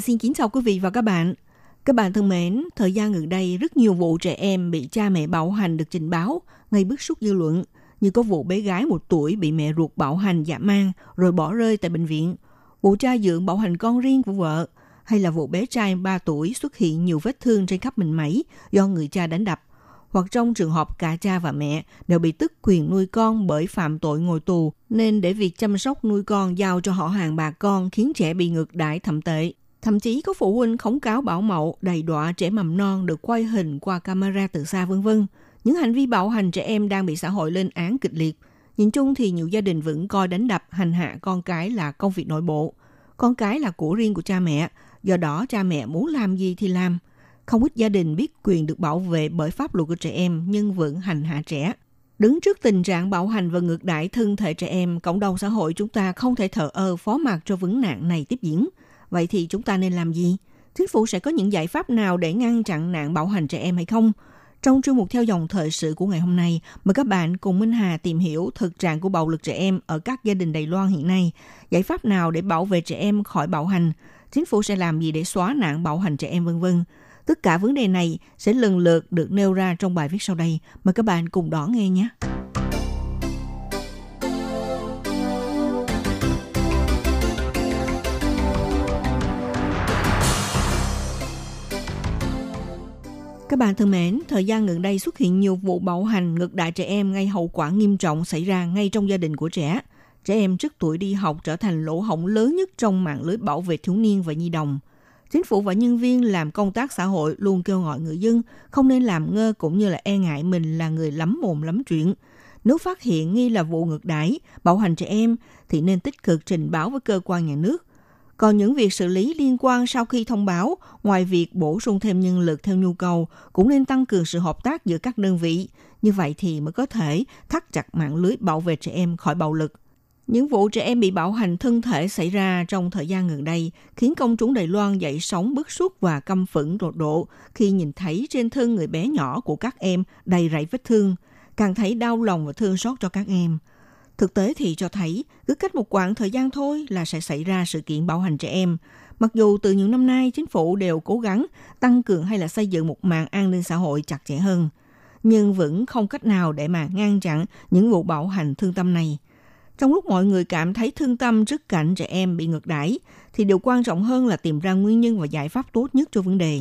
Xin kính chào quý vị và các bạn. Các bạn thân mến, thời gian gần đây rất nhiều vụ trẻ em bị cha mẹ bạo hành được trình báo, gây bức xúc dư luận, như có vụ bé gái một tuổi bị mẹ ruột bạo hành dã man rồi bỏ rơi tại bệnh viện, vụ cha dượng bạo hành con riêng của vợ, hay là vụ bé trai 3 tuổi xuất hiện nhiều vết thương trên khắp mình máy do người cha đánh đập, hoặc trong trường hợp cả cha và mẹ đều bị tức quyền nuôi con bởi phạm tội ngồi tù, nên để việc chăm sóc nuôi con giao cho họ hàng bà con khiến trẻ bị ngược đãi thậm tệ. Thậm chí có phụ huynh khống cáo bảo mẫu đầy đọa trẻ mầm non được quay hình qua camera từ xa vân vân. Những hành vi bạo hành trẻ em đang bị xã hội lên án kịch liệt. Nhìn chung thì nhiều gia đình vẫn coi đánh đập, hành hạ con cái là công việc nội bộ. Con cái là của riêng của cha mẹ, do đó cha mẹ muốn làm gì thì làm. Không ít gia đình biết quyền được bảo vệ bởi pháp luật của trẻ em nhưng vẫn hành hạ trẻ. Đứng trước tình trạng bạo hành và ngược đãi thân thể trẻ em, cộng đồng xã hội chúng ta không thể thờ ơ phó mặc cho vấn nạn này tiếp diễn. Vậy thì chúng ta nên làm gì? Chính phủ sẽ có những giải pháp nào để ngăn chặn nạn bạo hành trẻ em hay không? Trong chuyên mục theo dòng thời sự của ngày hôm nay, mời các bạn cùng Minh Hà tìm hiểu thực trạng của bạo lực trẻ em ở các gia đình Đài Loan hiện nay, giải pháp nào để bảo vệ trẻ em khỏi bạo hành, chính phủ sẽ làm gì để xóa nạn bạo hành trẻ em vân vân. Tất cả vấn đề này sẽ lần lượt được nêu ra trong bài viết sau đây. Mời các bạn cùng đón nghe nhé. Các bạn thân mến, thời gian gần đây xuất hiện nhiều vụ bạo hành ngược đại trẻ em gây hậu quả nghiêm trọng xảy ra ngay trong gia đình của trẻ. Trẻ em trước tuổi đi học trở thành lỗ hổng lớn nhất trong mạng lưới bảo vệ thiếu niên và nhi đồng. Chính phủ và nhân viên làm công tác xã hội luôn kêu gọi người dân không nên làm ngơ cũng như là e ngại mình là người lắm mồm lắm chuyện. Nếu phát hiện nghi là vụ ngược đãi, bạo hành trẻ em thì nên tích cực trình báo với cơ quan nhà nước. Còn những việc xử lý liên quan sau khi thông báo, ngoài việc bổ sung thêm nhân lực theo nhu cầu, cũng nên tăng cường sự hợp tác giữa các đơn vị. Như vậy thì mới có thể thắt chặt mạng lưới bảo vệ trẻ em khỏi bạo lực. Những vụ trẻ em bị bạo hành thân thể xảy ra trong thời gian gần đây khiến công chúng Đài Loan dậy sóng bức xúc và căm phẫn đột độ khi nhìn thấy trên thân người bé nhỏ của các em đầy rẫy vết thương, càng thấy đau lòng và thương xót cho các em. Thực tế thì cho thấy cứ cách một quãng thời gian thôi là sẽ xảy ra sự kiện bạo hành trẻ em. Mặc dù từ nhiều năm nay chính phủ đều cố gắng tăng cường hay là xây dựng một mạng an ninh xã hội chặt chẽ hơn, nhưng vẫn không cách nào để mà ngăn chặn những vụ bạo hành thương tâm này. Trong lúc mọi người cảm thấy thương tâm trước cảnh trẻ em bị ngược đãi, thì điều quan trọng hơn là tìm ra nguyên nhân và giải pháp tốt nhất cho vấn đề.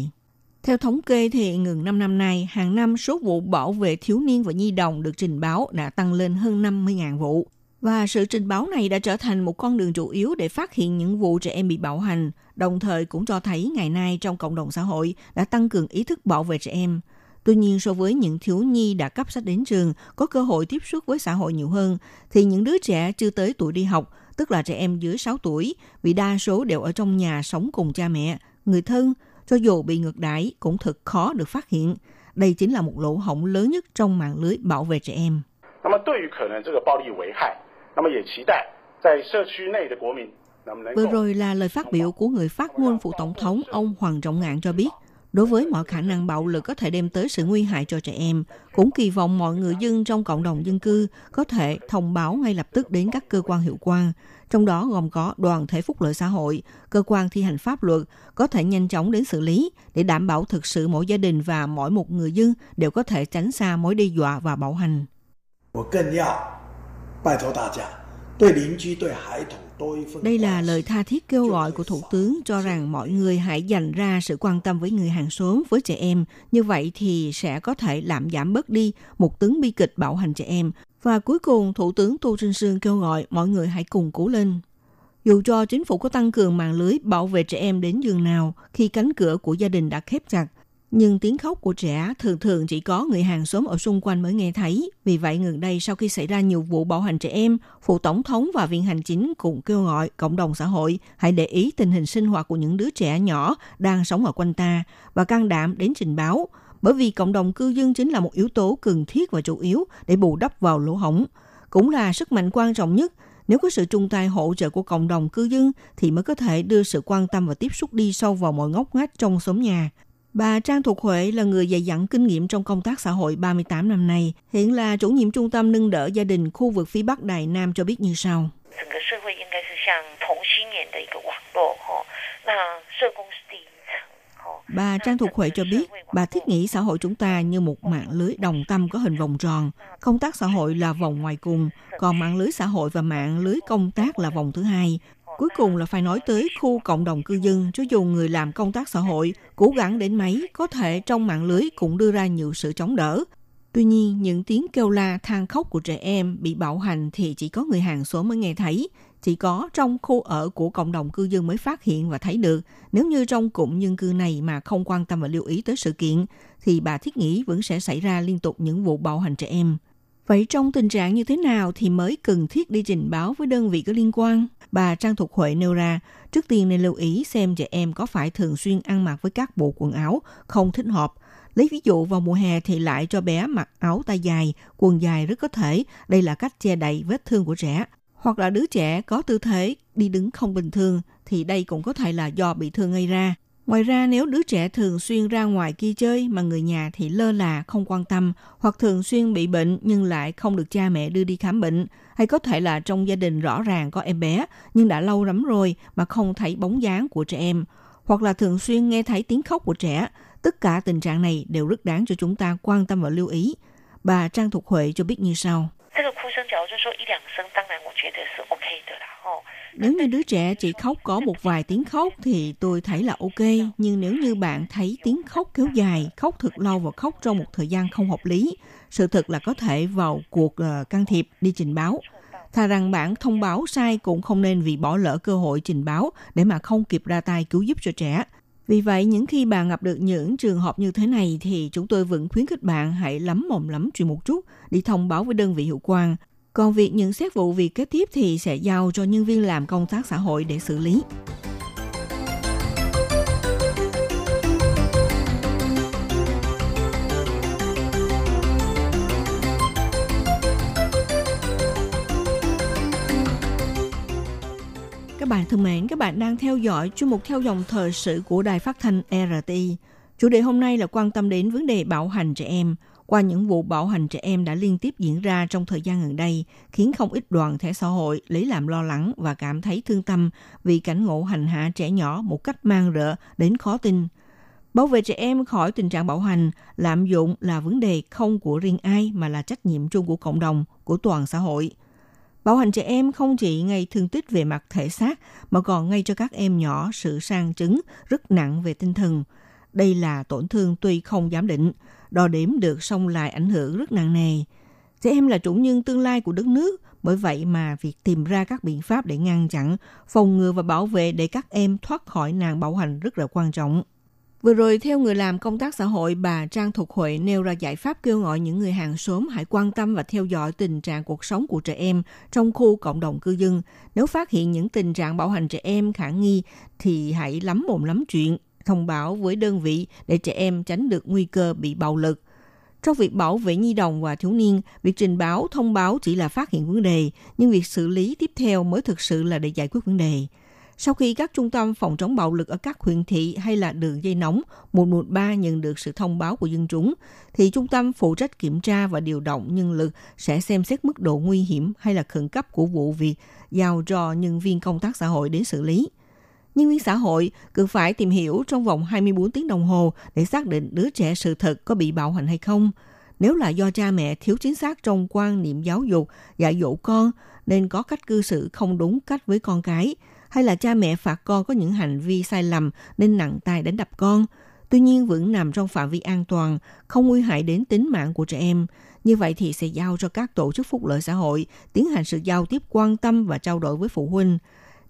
Theo thống kê thì ngừng 5 năm nay, hàng năm số vụ bảo vệ thiếu niên và nhi đồng được trình báo đã tăng lên hơn 50.000 vụ. Và sự trình báo này đã trở thành một con đường chủ yếu để phát hiện những vụ trẻ em bị bạo hành, đồng thời cũng cho thấy ngày nay trong cộng đồng xã hội đã tăng cường ý thức bảo vệ trẻ em. Tuy nhiên so với những thiếu nhi đã cấp sách đến trường, có cơ hội tiếp xúc với xã hội nhiều hơn, thì những đứa trẻ chưa tới tuổi đi học, tức là trẻ em dưới 6 tuổi, vì đa số đều ở trong nhà sống cùng cha mẹ, người thân, cho dù bị ngược đãi cũng thật khó được phát hiện. Đây chính là một lỗ hổng lớn nhất trong mạng lưới bảo vệ trẻ em. Vừa rồi là lời phát biểu của người phát ngôn phụ tổng thống ông Hoàng Trọng Ngạn cho biết, đối với mọi khả năng bạo lực có thể đem tới sự nguy hại cho trẻ em, cũng kỳ vọng mọi người dân trong cộng đồng dân cư có thể thông báo ngay lập tức đến các cơ quan hiệu quan trong đó gồm có đoàn thể phúc lợi xã hội, cơ quan thi hành pháp luật có thể nhanh chóng đến xử lý để đảm bảo thực sự mỗi gia đình và mỗi một người dân đều có thể tránh xa mối đe dọa và bạo hành. Đây là lời tha thiết kêu gọi của Thủ tướng cho rằng mọi người hãy dành ra sự quan tâm với người hàng xóm, với trẻ em. Như vậy thì sẽ có thể làm giảm bớt đi một tướng bi kịch bạo hành trẻ em, và cuối cùng, Thủ tướng Tô Trinh Sương kêu gọi mọi người hãy cùng cố lên. Dù cho chính phủ có tăng cường mạng lưới bảo vệ trẻ em đến giường nào khi cánh cửa của gia đình đã khép chặt, nhưng tiếng khóc của trẻ thường thường chỉ có người hàng xóm ở xung quanh mới nghe thấy. Vì vậy, gần đây sau khi xảy ra nhiều vụ bạo hành trẻ em, Phụ Tổng thống và Viện Hành Chính cũng kêu gọi cộng đồng xã hội hãy để ý tình hình sinh hoạt của những đứa trẻ nhỏ đang sống ở quanh ta và can đảm đến trình báo, bởi vì cộng đồng cư dân chính là một yếu tố cần thiết và chủ yếu để bù đắp vào lỗ hổng. Cũng là sức mạnh quan trọng nhất nếu có sự chung tay hỗ trợ của cộng đồng cư dân thì mới có thể đưa sự quan tâm và tiếp xúc đi sâu vào mọi ngóc ngách trong xóm nhà. Bà Trang Thục Huệ là người dày dặn kinh nghiệm trong công tác xã hội 38 năm nay, hiện là chủ nhiệm trung tâm nâng đỡ gia đình khu vực phía Bắc Đài Nam cho biết như sau. Bà Trang Thục Huệ cho biết, bà thiết nghĩ xã hội chúng ta như một mạng lưới đồng tâm có hình vòng tròn. Công tác xã hội là vòng ngoài cùng, còn mạng lưới xã hội và mạng lưới công tác là vòng thứ hai. Cuối cùng là phải nói tới khu cộng đồng cư dân, cho dù người làm công tác xã hội cố gắng đến mấy, có thể trong mạng lưới cũng đưa ra nhiều sự chống đỡ. Tuy nhiên, những tiếng kêu la than khóc của trẻ em bị bạo hành thì chỉ có người hàng xóm mới nghe thấy. Chỉ có trong khu ở của cộng đồng cư dân mới phát hiện và thấy được. Nếu như trong cụm dân cư này mà không quan tâm và lưu ý tới sự kiện, thì bà thiết nghĩ vẫn sẽ xảy ra liên tục những vụ bạo hành trẻ em. Vậy trong tình trạng như thế nào thì mới cần thiết đi trình báo với đơn vị có liên quan? Bà Trang Thục Huệ nêu ra, trước tiên nên lưu ý xem trẻ em có phải thường xuyên ăn mặc với các bộ quần áo không thích hợp. Lấy ví dụ vào mùa hè thì lại cho bé mặc áo tay dài, quần dài rất có thể đây là cách che đậy vết thương của trẻ. Hoặc là đứa trẻ có tư thế đi đứng không bình thường thì đây cũng có thể là do bị thương gây ra. Ngoài ra, nếu đứa trẻ thường xuyên ra ngoài kia chơi mà người nhà thì lơ là, không quan tâm, hoặc thường xuyên bị bệnh nhưng lại không được cha mẹ đưa đi khám bệnh, hay có thể là trong gia đình rõ ràng có em bé nhưng đã lâu lắm rồi mà không thấy bóng dáng của trẻ em, hoặc là thường xuyên nghe thấy tiếng khóc của trẻ. Tất cả tình trạng này đều rất đáng cho chúng ta quan tâm và lưu ý. Bà Trang Thục Huệ cho biết như sau. 这个哭声，假如就说一两声，当然我觉得是 OK 的啦，哦。Nếu như đứa trẻ chỉ khóc có một vài tiếng khóc thì tôi thấy là ok. Nhưng nếu như bạn thấy tiếng khóc kéo dài, khóc thật lâu và khóc trong một thời gian không hợp lý, sự thật là có thể vào cuộc uh, can thiệp đi trình báo. Thà rằng bạn thông báo sai cũng không nên vì bỏ lỡ cơ hội trình báo để mà không kịp ra tay cứu giúp cho trẻ. Vì vậy, những khi bạn gặp được những trường hợp như thế này thì chúng tôi vẫn khuyến khích bạn hãy lắm mồm lắm chuyện một chút để thông báo với đơn vị hiệu quan. Còn việc nhận xét vụ việc kế tiếp thì sẽ giao cho nhân viên làm công tác xã hội để xử lý. Các bạn thân mến, các bạn đang theo dõi chuyên mục theo dòng thời sự của Đài Phát thanh RTI. Chủ đề hôm nay là quan tâm đến vấn đề bạo hành trẻ em. Qua những vụ bạo hành trẻ em đã liên tiếp diễn ra trong thời gian gần đây, khiến không ít đoàn thể xã hội lấy làm lo lắng và cảm thấy thương tâm vì cảnh ngộ hành hạ trẻ nhỏ một cách mang rợ đến khó tin. Bảo vệ trẻ em khỏi tình trạng bạo hành, lạm dụng là vấn đề không của riêng ai mà là trách nhiệm chung của cộng đồng, của toàn xã hội – Bạo hành trẻ em không chỉ gây thương tích về mặt thể xác mà còn gây cho các em nhỏ sự sang chứng rất nặng về tinh thần. Đây là tổn thương tuy không giám định, đo đếm được song lại ảnh hưởng rất nặng nề. Trẻ em là chủ nhân tương lai của đất nước, bởi vậy mà việc tìm ra các biện pháp để ngăn chặn, phòng ngừa và bảo vệ để các em thoát khỏi nạn bạo hành rất là quan trọng. Vừa rồi, theo người làm công tác xã hội, bà Trang Thục Huệ nêu ra giải pháp kêu gọi những người hàng xóm hãy quan tâm và theo dõi tình trạng cuộc sống của trẻ em trong khu cộng đồng cư dân. Nếu phát hiện những tình trạng bạo hành trẻ em khả nghi thì hãy lắm mồm lắm chuyện, thông báo với đơn vị để trẻ em tránh được nguy cơ bị bạo lực. Trong việc bảo vệ nhi đồng và thiếu niên, việc trình báo, thông báo chỉ là phát hiện vấn đề, nhưng việc xử lý tiếp theo mới thực sự là để giải quyết vấn đề. Sau khi các trung tâm phòng chống bạo lực ở các huyện thị hay là đường dây nóng 113 nhận được sự thông báo của dân chúng, thì trung tâm phụ trách kiểm tra và điều động nhân lực sẽ xem xét mức độ nguy hiểm hay là khẩn cấp của vụ việc, giao cho nhân viên công tác xã hội đến xử lý. Nhân viên xã hội cần phải tìm hiểu trong vòng 24 tiếng đồng hồ để xác định đứa trẻ sự thật có bị bạo hành hay không. Nếu là do cha mẹ thiếu chính xác trong quan niệm giáo dục, dạy dỗ con, nên có cách cư xử không đúng cách với con cái, hay là cha mẹ phạt con có những hành vi sai lầm nên nặng tay đánh đập con. Tuy nhiên vẫn nằm trong phạm vi an toàn, không nguy hại đến tính mạng của trẻ em. Như vậy thì sẽ giao cho các tổ chức phúc lợi xã hội tiến hành sự giao tiếp quan tâm và trao đổi với phụ huynh.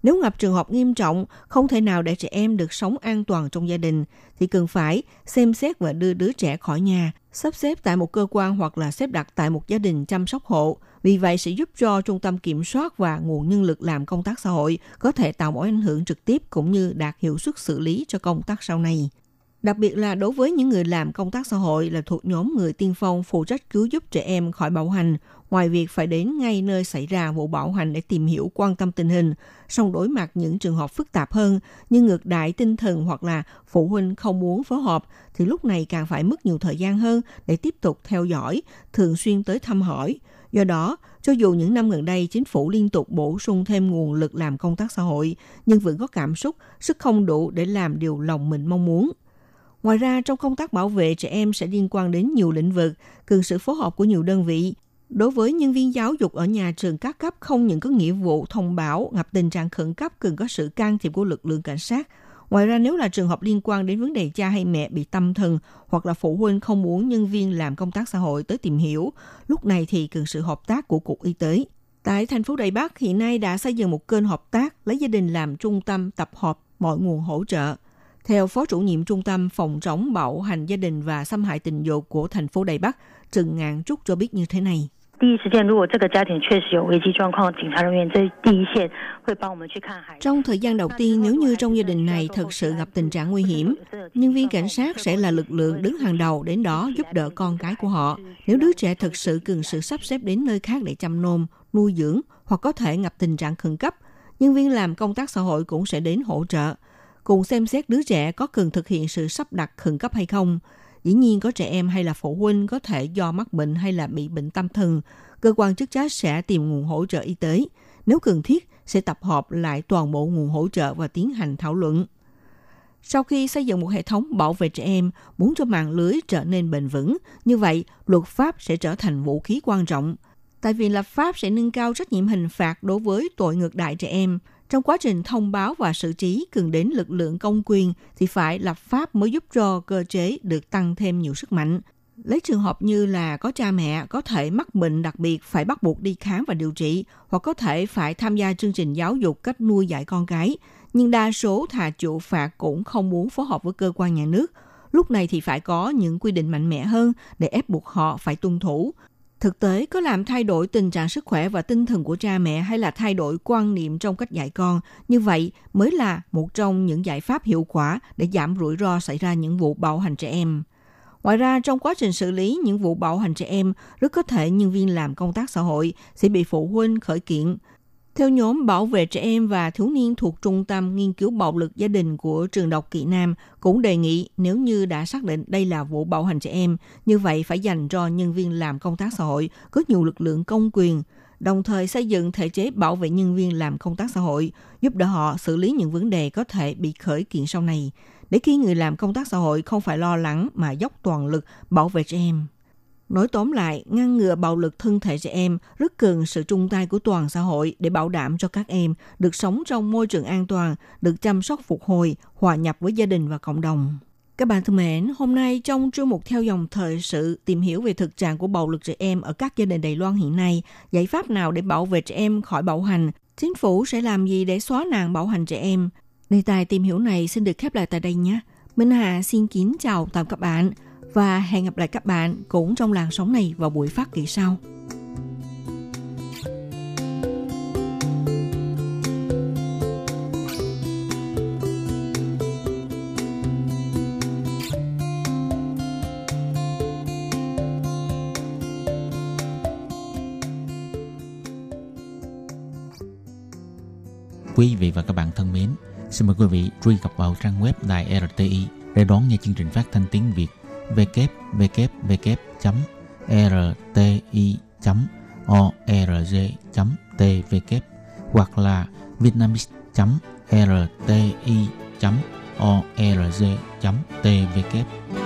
Nếu gặp trường hợp nghiêm trọng, không thể nào để trẻ em được sống an toàn trong gia đình, thì cần phải xem xét và đưa đứa trẻ khỏi nhà, sắp xếp tại một cơ quan hoặc là xếp đặt tại một gia đình chăm sóc hộ. Vì vậy sẽ giúp cho trung tâm kiểm soát và nguồn nhân lực làm công tác xã hội có thể tạo mối ảnh hưởng trực tiếp cũng như đạt hiệu suất xử lý cho công tác sau này. Đặc biệt là đối với những người làm công tác xã hội là thuộc nhóm người tiên phong phụ trách cứu giúp trẻ em khỏi bạo hành, ngoài việc phải đến ngay nơi xảy ra vụ bạo hành để tìm hiểu quan tâm tình hình, song đối mặt những trường hợp phức tạp hơn như ngược đại tinh thần hoặc là phụ huynh không muốn phối hợp thì lúc này càng phải mất nhiều thời gian hơn để tiếp tục theo dõi, thường xuyên tới thăm hỏi. Do đó, cho dù những năm gần đây chính phủ liên tục bổ sung thêm nguồn lực làm công tác xã hội, nhưng vẫn có cảm xúc, sức không đủ để làm điều lòng mình mong muốn. Ngoài ra, trong công tác bảo vệ trẻ em sẽ liên quan đến nhiều lĩnh vực, cần sự phối hợp của nhiều đơn vị. Đối với nhân viên giáo dục ở nhà trường các cấp không những có nghĩa vụ thông báo gặp tình trạng khẩn cấp cần có sự can thiệp của lực lượng cảnh sát. Ngoài ra nếu là trường hợp liên quan đến vấn đề cha hay mẹ bị tâm thần hoặc là phụ huynh không muốn nhân viên làm công tác xã hội tới tìm hiểu, lúc này thì cần sự hợp tác của Cục Y tế. Tại thành phố Đài Bắc hiện nay đã xây dựng một kênh hợp tác lấy gia đình làm trung tâm tập hợp mọi nguồn hỗ trợ – theo Phó chủ nhiệm Trung tâm Phòng chống bạo hành gia đình và xâm hại tình dục của thành phố Đài Bắc, Trần Ngạn Trúc cho biết như thế này. Trong thời gian đầu tiên, nếu như trong gia đình này thực sự gặp tình trạng nguy hiểm, nhân viên cảnh sát sẽ là lực lượng đứng hàng đầu đến đó giúp đỡ con cái của họ. Nếu đứa trẻ thực sự cần sự sắp xếp đến nơi khác để chăm nom, nuôi dưỡng hoặc có thể gặp tình trạng khẩn cấp, nhân viên làm công tác xã hội cũng sẽ đến hỗ trợ cùng xem xét đứa trẻ có cần thực hiện sự sắp đặt khẩn cấp hay không. Dĩ nhiên có trẻ em hay là phụ huynh có thể do mắc bệnh hay là bị bệnh tâm thần, cơ quan chức trách sẽ tìm nguồn hỗ trợ y tế. Nếu cần thiết, sẽ tập hợp lại toàn bộ nguồn hỗ trợ và tiến hành thảo luận. Sau khi xây dựng một hệ thống bảo vệ trẻ em, muốn cho mạng lưới trở nên bền vững, như vậy luật pháp sẽ trở thành vũ khí quan trọng. Tại vì lập pháp sẽ nâng cao trách nhiệm hình phạt đối với tội ngược đại trẻ em – trong quá trình thông báo và xử trí cần đến lực lượng công quyền thì phải lập pháp mới giúp cho cơ chế được tăng thêm nhiều sức mạnh. Lấy trường hợp như là có cha mẹ, có thể mắc bệnh đặc biệt phải bắt buộc đi khám và điều trị, hoặc có thể phải tham gia chương trình giáo dục cách nuôi dạy con cái. Nhưng đa số thà chịu phạt cũng không muốn phối hợp với cơ quan nhà nước. Lúc này thì phải có những quy định mạnh mẽ hơn để ép buộc họ phải tuân thủ. Thực tế có làm thay đổi tình trạng sức khỏe và tinh thần của cha mẹ hay là thay đổi quan niệm trong cách dạy con, như vậy mới là một trong những giải pháp hiệu quả để giảm rủi ro xảy ra những vụ bạo hành trẻ em. Ngoài ra, trong quá trình xử lý những vụ bạo hành trẻ em, rất có thể nhân viên làm công tác xã hội sẽ bị phụ huynh khởi kiện theo nhóm bảo vệ trẻ em và thiếu niên thuộc Trung tâm Nghiên cứu Bạo lực Gia đình của trường đọc Kỵ Nam cũng đề nghị nếu như đã xác định đây là vụ bạo hành trẻ em, như vậy phải dành cho nhân viên làm công tác xã hội có nhiều lực lượng công quyền, đồng thời xây dựng thể chế bảo vệ nhân viên làm công tác xã hội, giúp đỡ họ xử lý những vấn đề có thể bị khởi kiện sau này, để khi người làm công tác xã hội không phải lo lắng mà dốc toàn lực bảo vệ trẻ em. Nói tóm lại, ngăn ngừa bạo lực thân thể trẻ em rất cần sự chung tay của toàn xã hội để bảo đảm cho các em được sống trong môi trường an toàn, được chăm sóc phục hồi, hòa nhập với gia đình và cộng đồng. Các bạn thân mến, hôm nay trong chương mục theo dòng thời sự tìm hiểu về thực trạng của bạo lực trẻ em ở các gia đình Đài Loan hiện nay, giải pháp nào để bảo vệ trẻ em khỏi bạo hành, chính phủ sẽ làm gì để xóa nạn bạo hành trẻ em. Đề tài tìm hiểu này xin được khép lại tại đây nhé. Minh Hà xin kính chào tạm các bạn và hẹn gặp lại các bạn cũng trong làn sóng này vào buổi phát kỳ sau. Quý vị và các bạn thân mến, xin mời quý vị truy cập vào trang web Đài RTI để đón nghe chương trình phát thanh tiếng Việt www.rti.org.tv hoặc là vietnamese.rti.org.tvk.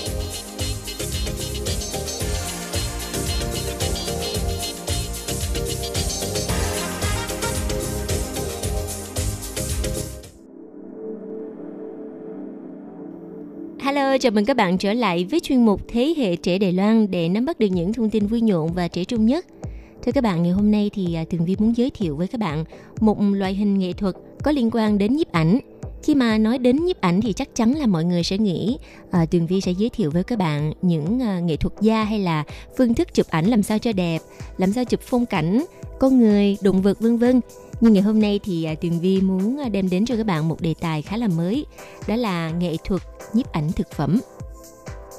Chào mừng các bạn trở lại với chuyên mục Thế hệ trẻ Đài Loan để nắm bắt được những thông tin vui nhộn và trẻ trung nhất. Thưa các bạn, ngày hôm nay thì à, Tường Vi muốn giới thiệu với các bạn một loại hình nghệ thuật có liên quan đến nhiếp ảnh. Khi mà nói đến nhiếp ảnh thì chắc chắn là mọi người sẽ nghĩ à, Tường Vi sẽ giới thiệu với các bạn những à, nghệ thuật gia hay là phương thức chụp ảnh làm sao cho đẹp, làm sao chụp phong cảnh, con người, động vật vân vân. Nhưng ngày hôm nay thì à, Tường Vi muốn à, đem đến cho các bạn một đề tài khá là mới, đó là nghệ thuật nhiếp ảnh thực phẩm.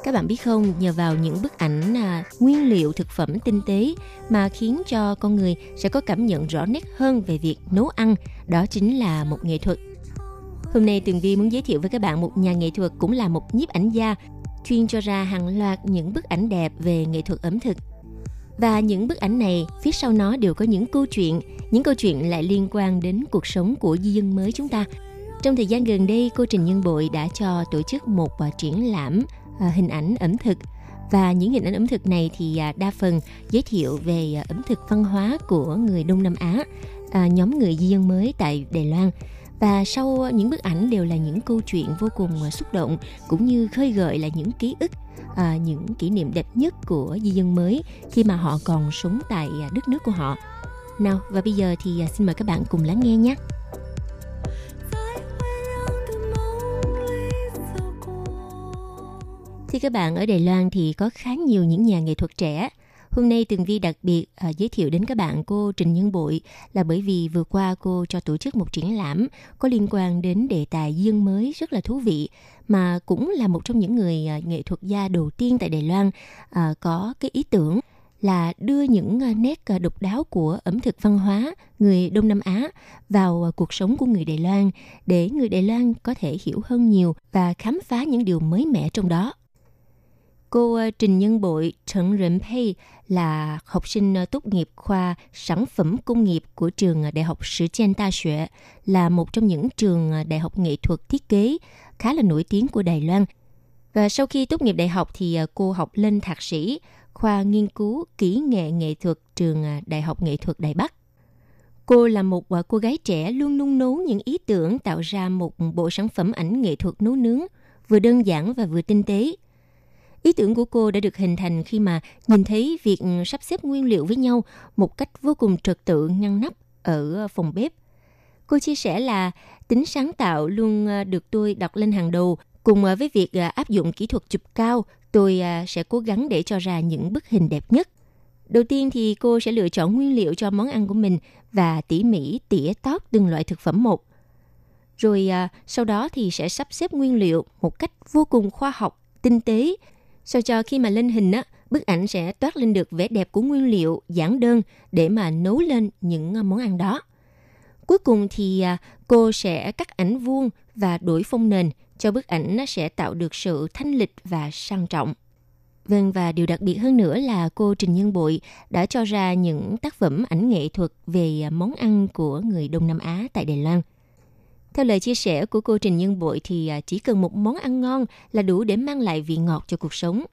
Các bạn biết không, nhờ vào những bức ảnh à, nguyên liệu thực phẩm tinh tế mà khiến cho con người sẽ có cảm nhận rõ nét hơn về việc nấu ăn, đó chính là một nghệ thuật. Hôm nay Tường Vi muốn giới thiệu với các bạn một nhà nghệ thuật cũng là một nhiếp ảnh gia chuyên cho ra hàng loạt những bức ảnh đẹp về nghệ thuật ẩm thực. Và những bức ảnh này, phía sau nó đều có những câu chuyện, những câu chuyện lại liên quan đến cuộc sống của di dân mới chúng ta. Trong thời gian gần đây, cô Trình Nhân Bội đã cho tổ chức một à, triển lãm à, hình ảnh ẩm thực và những hình ảnh ẩm thực này thì à, đa phần giới thiệu về ẩm thực văn hóa của người Đông Nam Á, nhóm người di dân mới tại Đài Loan. Và sau những bức ảnh đều là những câu chuyện vô cùng xúc động cũng như khơi gợi là những ký ức à, những kỷ niệm đẹp nhất của di dân mới khi mà họ còn sống tại à, đất nước của họ. Nào và bây giờ thì à, xin mời các bạn cùng lắng nghe nhé. Thì các bạn ở Đài Loan thì có khá nhiều những nhà nghệ thuật trẻ Hôm nay Tường Vi đặc biệt à, giới thiệu đến các bạn cô Trình Nhân Bội là bởi vì vừa qua cô cho tổ chức một triển lãm có liên quan đến đề tài dương mới rất là thú vị mà cũng là một trong những người à, nghệ thuật gia đầu tiên tại Đài Loan à, có cái ý tưởng là đưa những à, nét à, độc đáo của ẩm thực văn hóa người Đông Nam Á vào à, cuộc sống của người Đài Loan để người Đài Loan có thể hiểu hơn nhiều và khám phá những điều mới mẻ trong đó. Cô ờ, Trình Nhân Bội Trần Rịnh Pei là học sinh ờ, tốt nghiệp khoa sản phẩm công nghiệp của trường ờ, Đại học Sử Chen Ta Xuệ, là một trong những trường đại học nghệ thuật thiết kế khá là nổi tiếng của Đài Loan. Và sau khi tốt nghiệp đại học thì cô học lên thạc sĩ khoa nghiên cứu kỹ nghệ nghệ thuật trường Đại học Nghệ thuật Đài Bắc. Cô là một cô gái trẻ luôn nung nấu những ý tưởng tạo ra một bộ sản phẩm ảnh nghệ thuật nấu nướng vừa đơn giản và vừa tinh tế. Ý tưởng của cô đã được hình thành khi mà nhìn thấy việc sắp xếp nguyên liệu với nhau một cách vô cùng trật tự ngăn nắp ở phòng bếp. Cô chia sẻ là tính sáng tạo luôn ờ, được tôi đặt lên hàng đầu. Cùng ờ, với việc ờ, áp dụng kỹ thuật chụp cao, tôi sẽ cố gắng để cho ra những bức hình đẹp nhất. Đầu tiên thì cô sẽ lựa chọn nguyên liệu cho món ăn của mình và tỉ mỉ tỉa tót từng loại thực phẩm một. Rồi sau đó thì sẽ sắp xếp nguyên liệu một cách vô cùng khoa học, tinh tế sao cho khi mà lên hình á, bức ảnh sẽ toát lên được vẻ đẹp của nguyên liệu giản đơn để mà nấu lên những à, món ăn đó. Cuối cùng thì à, cô sẽ cắt ảnh vuông và đổi phông nền cho bức ảnh nó sẽ tạo được sự thanh lịch và sang trọng. Vâng và điều đặc biệt hơn nữa là cô Trình Nhân Bội đã cho ra những tác phẩm ảnh nghệ thuật về à, món ăn của người Đông Nam Á tại Đài Loan. Theo lời chia sẻ của cô Trình Nhân Bội thì à, chỉ cần một món ăn ngon là đủ để mang lại vị ngọt cho cuộc sống.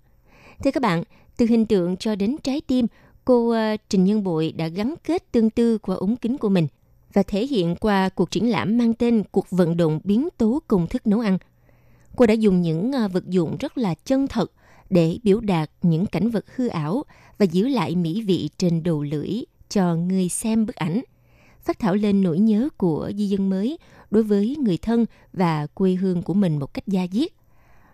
Thưa các bạn, từ hình tượng cho đến trái tim, cô à, Trình Nhân Bội đã gắn kết tương tư qua ống kính của mình và thể hiện qua cuộc triển lãm mang tên Cuộc vận động biến tố công thức nấu ăn. Cô đã dùng những à, vật dụng rất là chân thật để biểu đạt những cảnh vật hư ảo và giữ lại mỹ vị trên đầu lưỡi cho người xem bức ảnh phát thảo lên nỗi nhớ của di dân mới đối với người thân và quê hương của mình một cách da diết.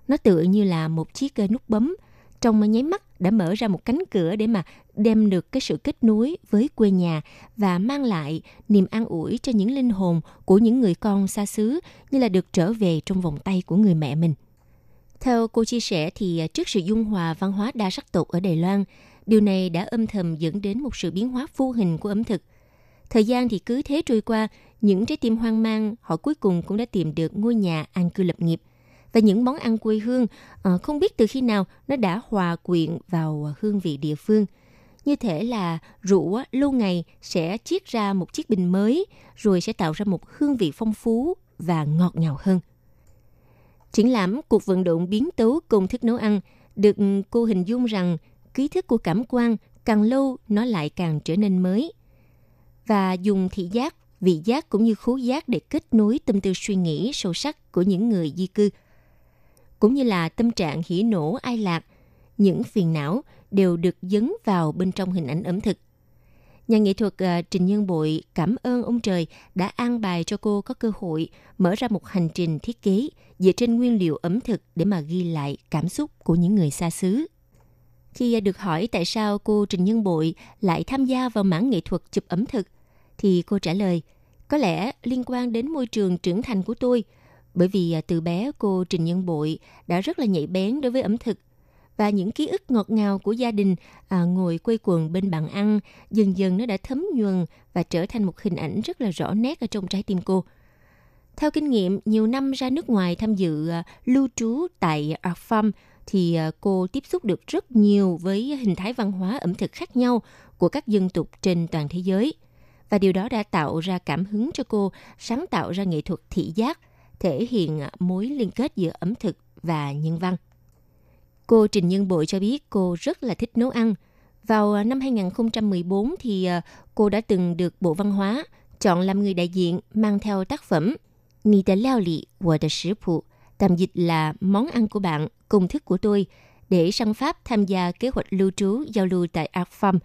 Nó tựa như là một chiếc ờ, nút bấm trong nháy mắt đã mở ra một cánh cửa để mà đem được cái sự kết nối với quê nhà và mang lại niềm an ủi cho những linh hồn của những người con xa xứ như là được trở về trong vòng tay của người mẹ mình. Theo cô chia sẻ thì ờ, trước sự dung hòa văn hóa đa sắc tộc ở Đài Loan, điều này đã âm thầm dẫn đến một sự biến hóa vô hình của ẩm thực – Thời gian thì cứ thế trôi qua, những trái tim hoang mang, họ cuối cùng cũng đã tìm được ngôi nhà an cư lập nghiệp. Và những món ăn quê hương, ờ, không biết từ khi nào nó đã hòa quyện vào hương vị địa phương. Như thể là rượu lâu ngày sẽ chiết ra một chiếc bình mới, rồi sẽ tạo ra một hương vị phong phú và ngọt ngào hơn. Triển lãm cuộc vận động biến tấu công thức nấu ăn được cô hình dung rằng ký thức của cảm quan càng lâu nó lại càng trở nên mới. Và dùng thị giác, vị giác cũng như khứu giác để kết nối tâm tư suy nghĩ sâu sắc của những người di cư. Cũng như là tâm trạng hỉ nổ ai lạc, những phiền não đều được dấn vào bên trong hình ảnh ẩm thực. Nhà nghệ thuật uh, Trình Nhân Bội cảm ơn ông trời đã an bài cho cô có cơ hội mở ra một hành trình thiết kế dựa trên nguyên liệu ẩm thực để mà ghi lại cảm xúc của những người xa xứ. Khi ờ, được hỏi tại sao cô Trình Nhân Bội lại tham gia vào mảng nghệ thuật chụp ẩm thực, thì cô trả lời, có lẽ liên quan đến môi trường trưởng thành của tôi, bởi vì à, từ bé cô Trình Nhân Bội đã rất là nhạy bén đối với ẩm thực và những ký ức ngọt ngào của gia đình à, ngồi quây quần bên bàn ăn dần dần nó đã thấm nhuần và trở thành một hình ảnh rất là rõ nét ở trong trái tim cô. Theo kinh nghiệm nhiều năm ra nước ngoài tham dự à, lưu trú tại Art Farm thì à, cô tiếp xúc được rất nhiều với hình thái văn hóa ẩm thực khác nhau của các dân tộc trên toàn thế giới. Và điều đó đã tạo ra cảm hứng cho cô sáng tạo ra nghệ thuật thị giác, thể hiện à, mối liên kết giữa ẩm thực và nhân văn. Cô Trình Nhân Bội cho biết cô rất là thích nấu ăn. Vào à, năm 2014 thì à, cô đã từng được Bộ Văn hóa chọn làm người đại diện mang theo tác phẩm Nì de leo Lì, Wo de Shi Pu, tạm dịch là món ăn của bạn, công thức của tôi, để sang Pháp tham gia kế hoạch lưu trú giao lưu tại Art Farm.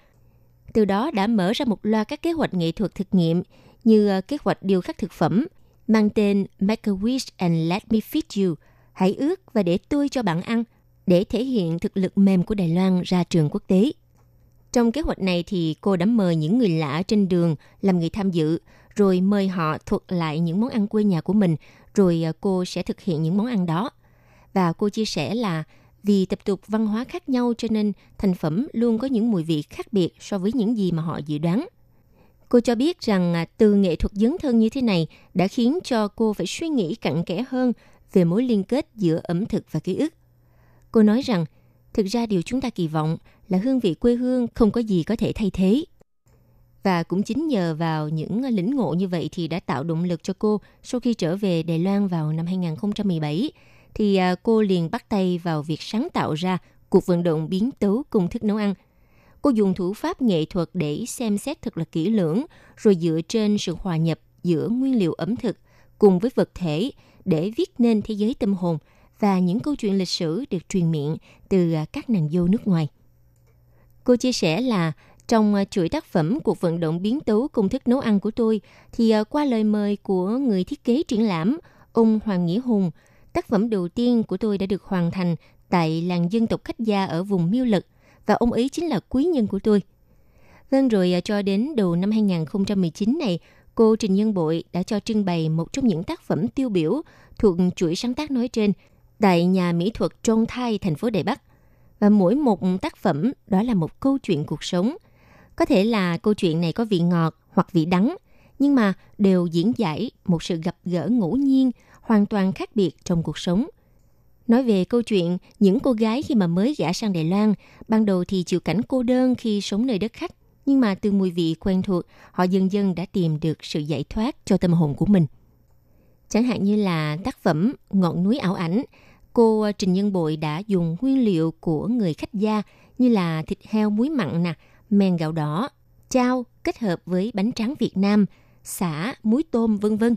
Từ đó đã mở ra một loạt các kế hoạch nghệ thuật thực nghiệm như ờ, kế hoạch điều khắc thực phẩm mang tên Make a Wish and Let Me Feed You, hãy ước và để tôi cho bạn ăn, để thể hiện thực lực mềm của Đài Loan ra trường quốc tế. Trong kế hoạch này thì cô đã mời những người lạ trên đường làm người tham dự, rồi mời họ thuật lại những món ăn quê nhà của mình, rồi ờ, cô sẽ thực hiện những món ăn đó. Và cô chia sẻ là vì tập tục văn hóa khác nhau cho nên thành phẩm luôn có những mùi vị khác biệt so với những gì mà họ dự đoán. Cô cho biết rằng à, từ nghệ thuật dấn thân như thế này đã khiến cho cô phải suy nghĩ cặn kẽ hơn về mối liên kết giữa ẩm thực và ký ức. Cô nói rằng, thực ra điều chúng ta kỳ vọng là hương vị quê hương không có gì có thể thay thế. Và cũng chính nhờ vào những lĩnh ngộ như vậy thì đã tạo động lực cho cô sau khi trở về Đài Loan vào năm 2017 thì à, cô liền bắt tay vào việc sáng tạo ra cuộc vận động biến tấu công thức nấu ăn. Cô dùng thủ pháp nghệ thuật để xem xét thật là kỹ lưỡng, rồi dựa trên sự hòa nhập giữa nguyên liệu ẩm thực cùng với vật thể để viết nên thế giới tâm hồn và những câu chuyện lịch sử được truyền miệng từ à, các nàng dâu nước ngoài. Cô chia sẻ là trong à, chuỗi tác phẩm cuộc vận động biến tấu công thức nấu ăn của tôi thì qua lời mời của người thiết kế triển lãm ông Hoàng Nghĩa Hùng, tác phẩm đầu tiên của tôi đã được hoàn thành tại làng dân tộc khách gia ở vùng Miêu Lực và ông ấy chính là quý nhân của tôi. Vâng rồi à, cho đến đầu năm 2019 này, cô Trình Nhân Bội đã cho trưng bày một trong những tác phẩm tiêu biểu thuộc chuỗi sáng tác nói trên tại nhà mỹ thuật Trong Thai, thành phố Đài Bắc. Và mỗi một tác phẩm đó là một câu chuyện cuộc sống. Có thể là câu chuyện này có vị ngọt hoặc vị đắng, nhưng mà đều diễn giải một sự gặp gỡ ngẫu nhiên hoàn toàn khác biệt trong cuộc sống. Nói về câu chuyện những cô gái khi mà mới gả sang Đài Loan, ban đầu thì chịu cảnh cô đơn khi sống nơi đất khách, nhưng mà từ mùi vị quen thuộc, họ dần dần đã tìm được sự giải thoát cho tâm hồn của mình. Chẳng hạn như là tác phẩm Ngọn núi ảo ảnh, cô Trình Nhân Bội đã dùng nguyên liệu của người khách gia như là thịt heo muối mặn nè, men gạo đỏ, chao kết hợp với bánh tráng Việt Nam, xả, muối tôm vân vân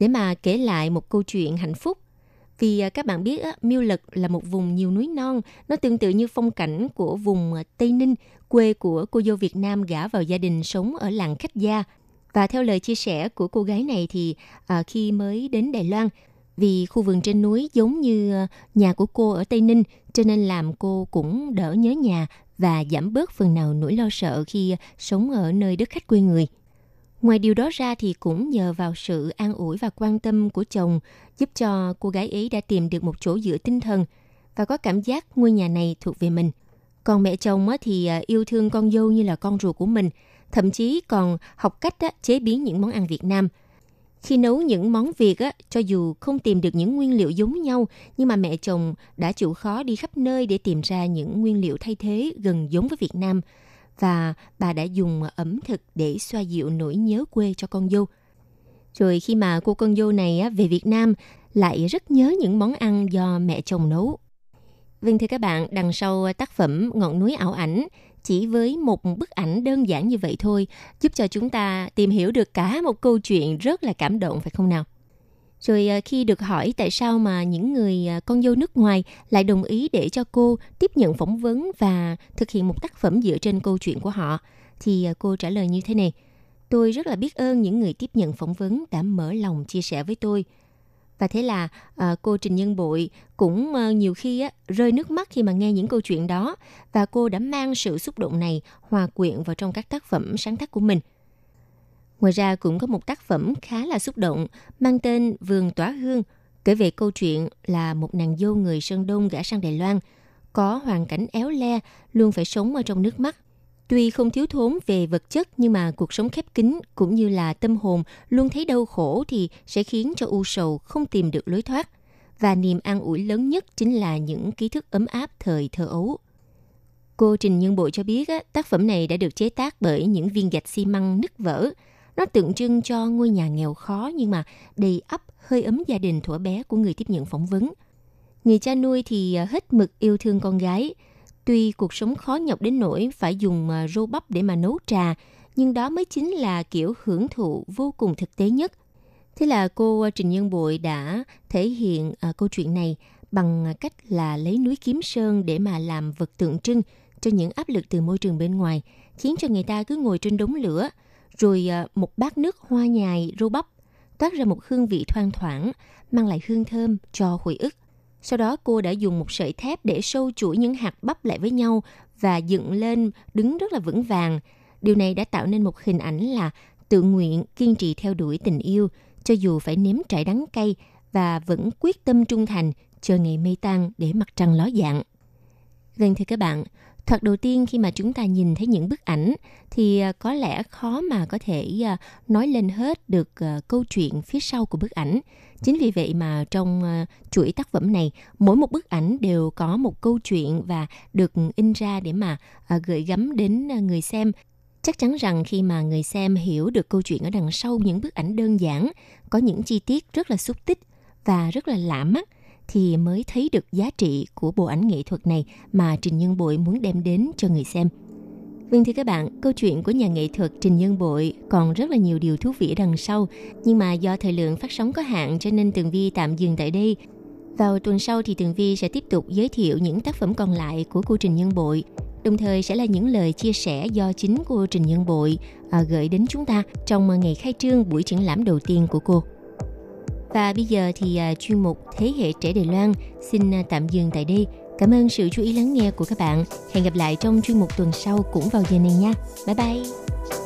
để mà kể lại một câu chuyện hạnh phúc. Vì à, các bạn biết Miêu Lực là một vùng nhiều núi non, nó tương tự như phong cảnh của vùng à, Tây Ninh, quê của cô dâu Việt Nam gả vào gia đình sống ở làng khách gia. Và theo lời chia sẻ của cô gái này thì à, khi mới đến Đài Loan, vì khu vườn trên núi giống như à, nhà của cô ở Tây Ninh, cho nên làm cô cũng đỡ nhớ nhà và giảm bớt phần nào nỗi lo sợ khi sống ở nơi đất khách quê người. Ngoài điều đó ra thì cũng nhờ vào sự an ủi và quan tâm của chồng giúp cho cô gái ấy đã tìm được một chỗ dựa tinh thần và có cảm giác ngôi nhà này thuộc về mình. Còn mẹ chồng thì à, yêu thương con dâu như là con ruột của mình thậm chí còn học cách chế biến những món ăn Việt Nam. Khi nấu những món Việt cho dù không tìm được những nguyên liệu giống nhau, nhưng mà mẹ chồng đã chịu khó đi khắp nơi để tìm ra những nguyên liệu thay thế gần giống với Việt Nam. Và bà đã dùng ẩm thực để xoa dịu nỗi nhớ quê cho con dâu. Rồi khi mà cô con dâu này về Việt Nam lại rất nhớ những món ăn do mẹ chồng nấu. Vâng thưa các bạn, đằng sau tác phẩm Ngọn núi ảo ảnh chỉ với một bức ảnh đơn giản như vậy thôi giúp cho chúng ta tìm hiểu được cả một câu chuyện rất là cảm động phải không nào? Rồi à, khi được hỏi tại sao mà những người à, con dâu nước ngoài lại đồng ý để cho cô tiếp nhận phỏng vấn và thực hiện một tác phẩm dựa trên câu chuyện của họ, thì à, cô trả lời như thế này. Tôi rất là biết ơn những người tiếp nhận phỏng vấn đã mở lòng chia sẻ với tôi. Và thế là à, cô Trình Nhân Bội cũng à, nhiều khi á, rơi nước mắt khi mà nghe những câu chuyện đó và cô đã mang sự xúc động này hòa quyện vào trong các tác phẩm sáng tác của mình. Ngoài ra cũng có một tác phẩm khá là xúc động mang tên Vườn Tỏa Hương kể về câu chuyện là một nàng dâu người Sơn Đông gả sang Đài Loan có hoàn cảnh éo le luôn phải sống ở trong nước mắt Tuy không thiếu thốn về vật chất nhưng mà cuộc sống khép kín cũng như là tâm hồn luôn thấy đau khổ thì sẽ khiến cho u sầu không tìm được lối thoát. Và niềm an ủi lớn nhất chính là những ký thức ấm áp thời thơ ấu. Cô Trình Nhân Bội cho biết á, tác phẩm này đã được chế tác bởi những viên gạch xi măng nứt vỡ. Nó tượng trưng cho ngôi nhà nghèo khó nhưng mà đầy ắp hơi ấm gia đình thuở bé của người tiếp nhận phỏng vấn. Người cha nuôi thì à, hết mực yêu thương con gái, Tuy cuộc sống khó nhọc đến nỗi phải dùng à, rô bắp để mà nấu trà, nhưng đó mới chính là kiểu hưởng thụ vô cùng thực tế nhất. Thế là cô à, Trình Nhân Bội đã thể hiện uh, câu chuyện này bằng cách là lấy núi Kiếm Sơn để mà làm vật tượng trưng cho những áp lực từ môi trường bên ngoài, khiến cho người ta cứ ngồi trên đống lửa, rồi ờ, một bát nước hoa nhài rô bắp toát ra một hương vị thoang thoảng, mang lại hương thơm cho hồi ức. Sau đó cô đã dùng một sợi thép để sâu chuỗi những hạt bắp lại với nhau và dựng lên đứng rất là vững vàng. Điều này đã tạo nên một hình ảnh là tự nguyện kiên trì theo đuổi tình yêu cho dù phải nếm trải đắng cay và vẫn quyết tâm trung thành chờ ngày mây tan để mặt trăng ló dạng. Vâng thưa các bạn, Thoạt đầu tiên khi mà chúng ta nhìn thấy những bức ảnh thì à, có lẽ khó mà có thể à, nói lên hết được à, câu chuyện phía sau của bức ảnh. Chính vì vậy mà trong chuỗi tác phẩm này, mỗi một bức ảnh đều có một câu chuyện và được in ra để mà gửi gắm đến người xem. Chắc chắn rằng khi mà người xem hiểu được câu chuyện ở đằng sau những bức ảnh đơn giản, có những chi tiết rất là xúc tích và rất là lạ mắt thì mới thấy được giá trị của bộ ảnh nghệ thuật này mà Trình Nhân Bội muốn đem đến cho người xem. Vâng thưa các bạn, câu chuyện của nhà nghệ thuật Trình Nhân Bội còn rất là nhiều điều thú vị đằng sau, nhưng mà do thời lượng phát sóng có hạn cho nên Tường Vi tạm dừng tại đây. Vào tuần sau thì Tường Vi sẽ tiếp tục giới thiệu những tác phẩm còn lại của cô Trình Nhân Bội, đồng thời sẽ là những lời chia sẻ do chính cô Trình Nhân Bội à, gửi đến chúng ta trong ngày khai trương buổi triển lãm đầu tiên của cô. Và bây giờ thì à, chuyên mục Thế hệ trẻ Đài Loan xin à, tạm dừng tại đây. Cảm ơn sự chú ý lắng nghe của các bạn. Hẹn gặp lại trong chuyên mục tuần sau cũng vào giờ này nha. Bye bye!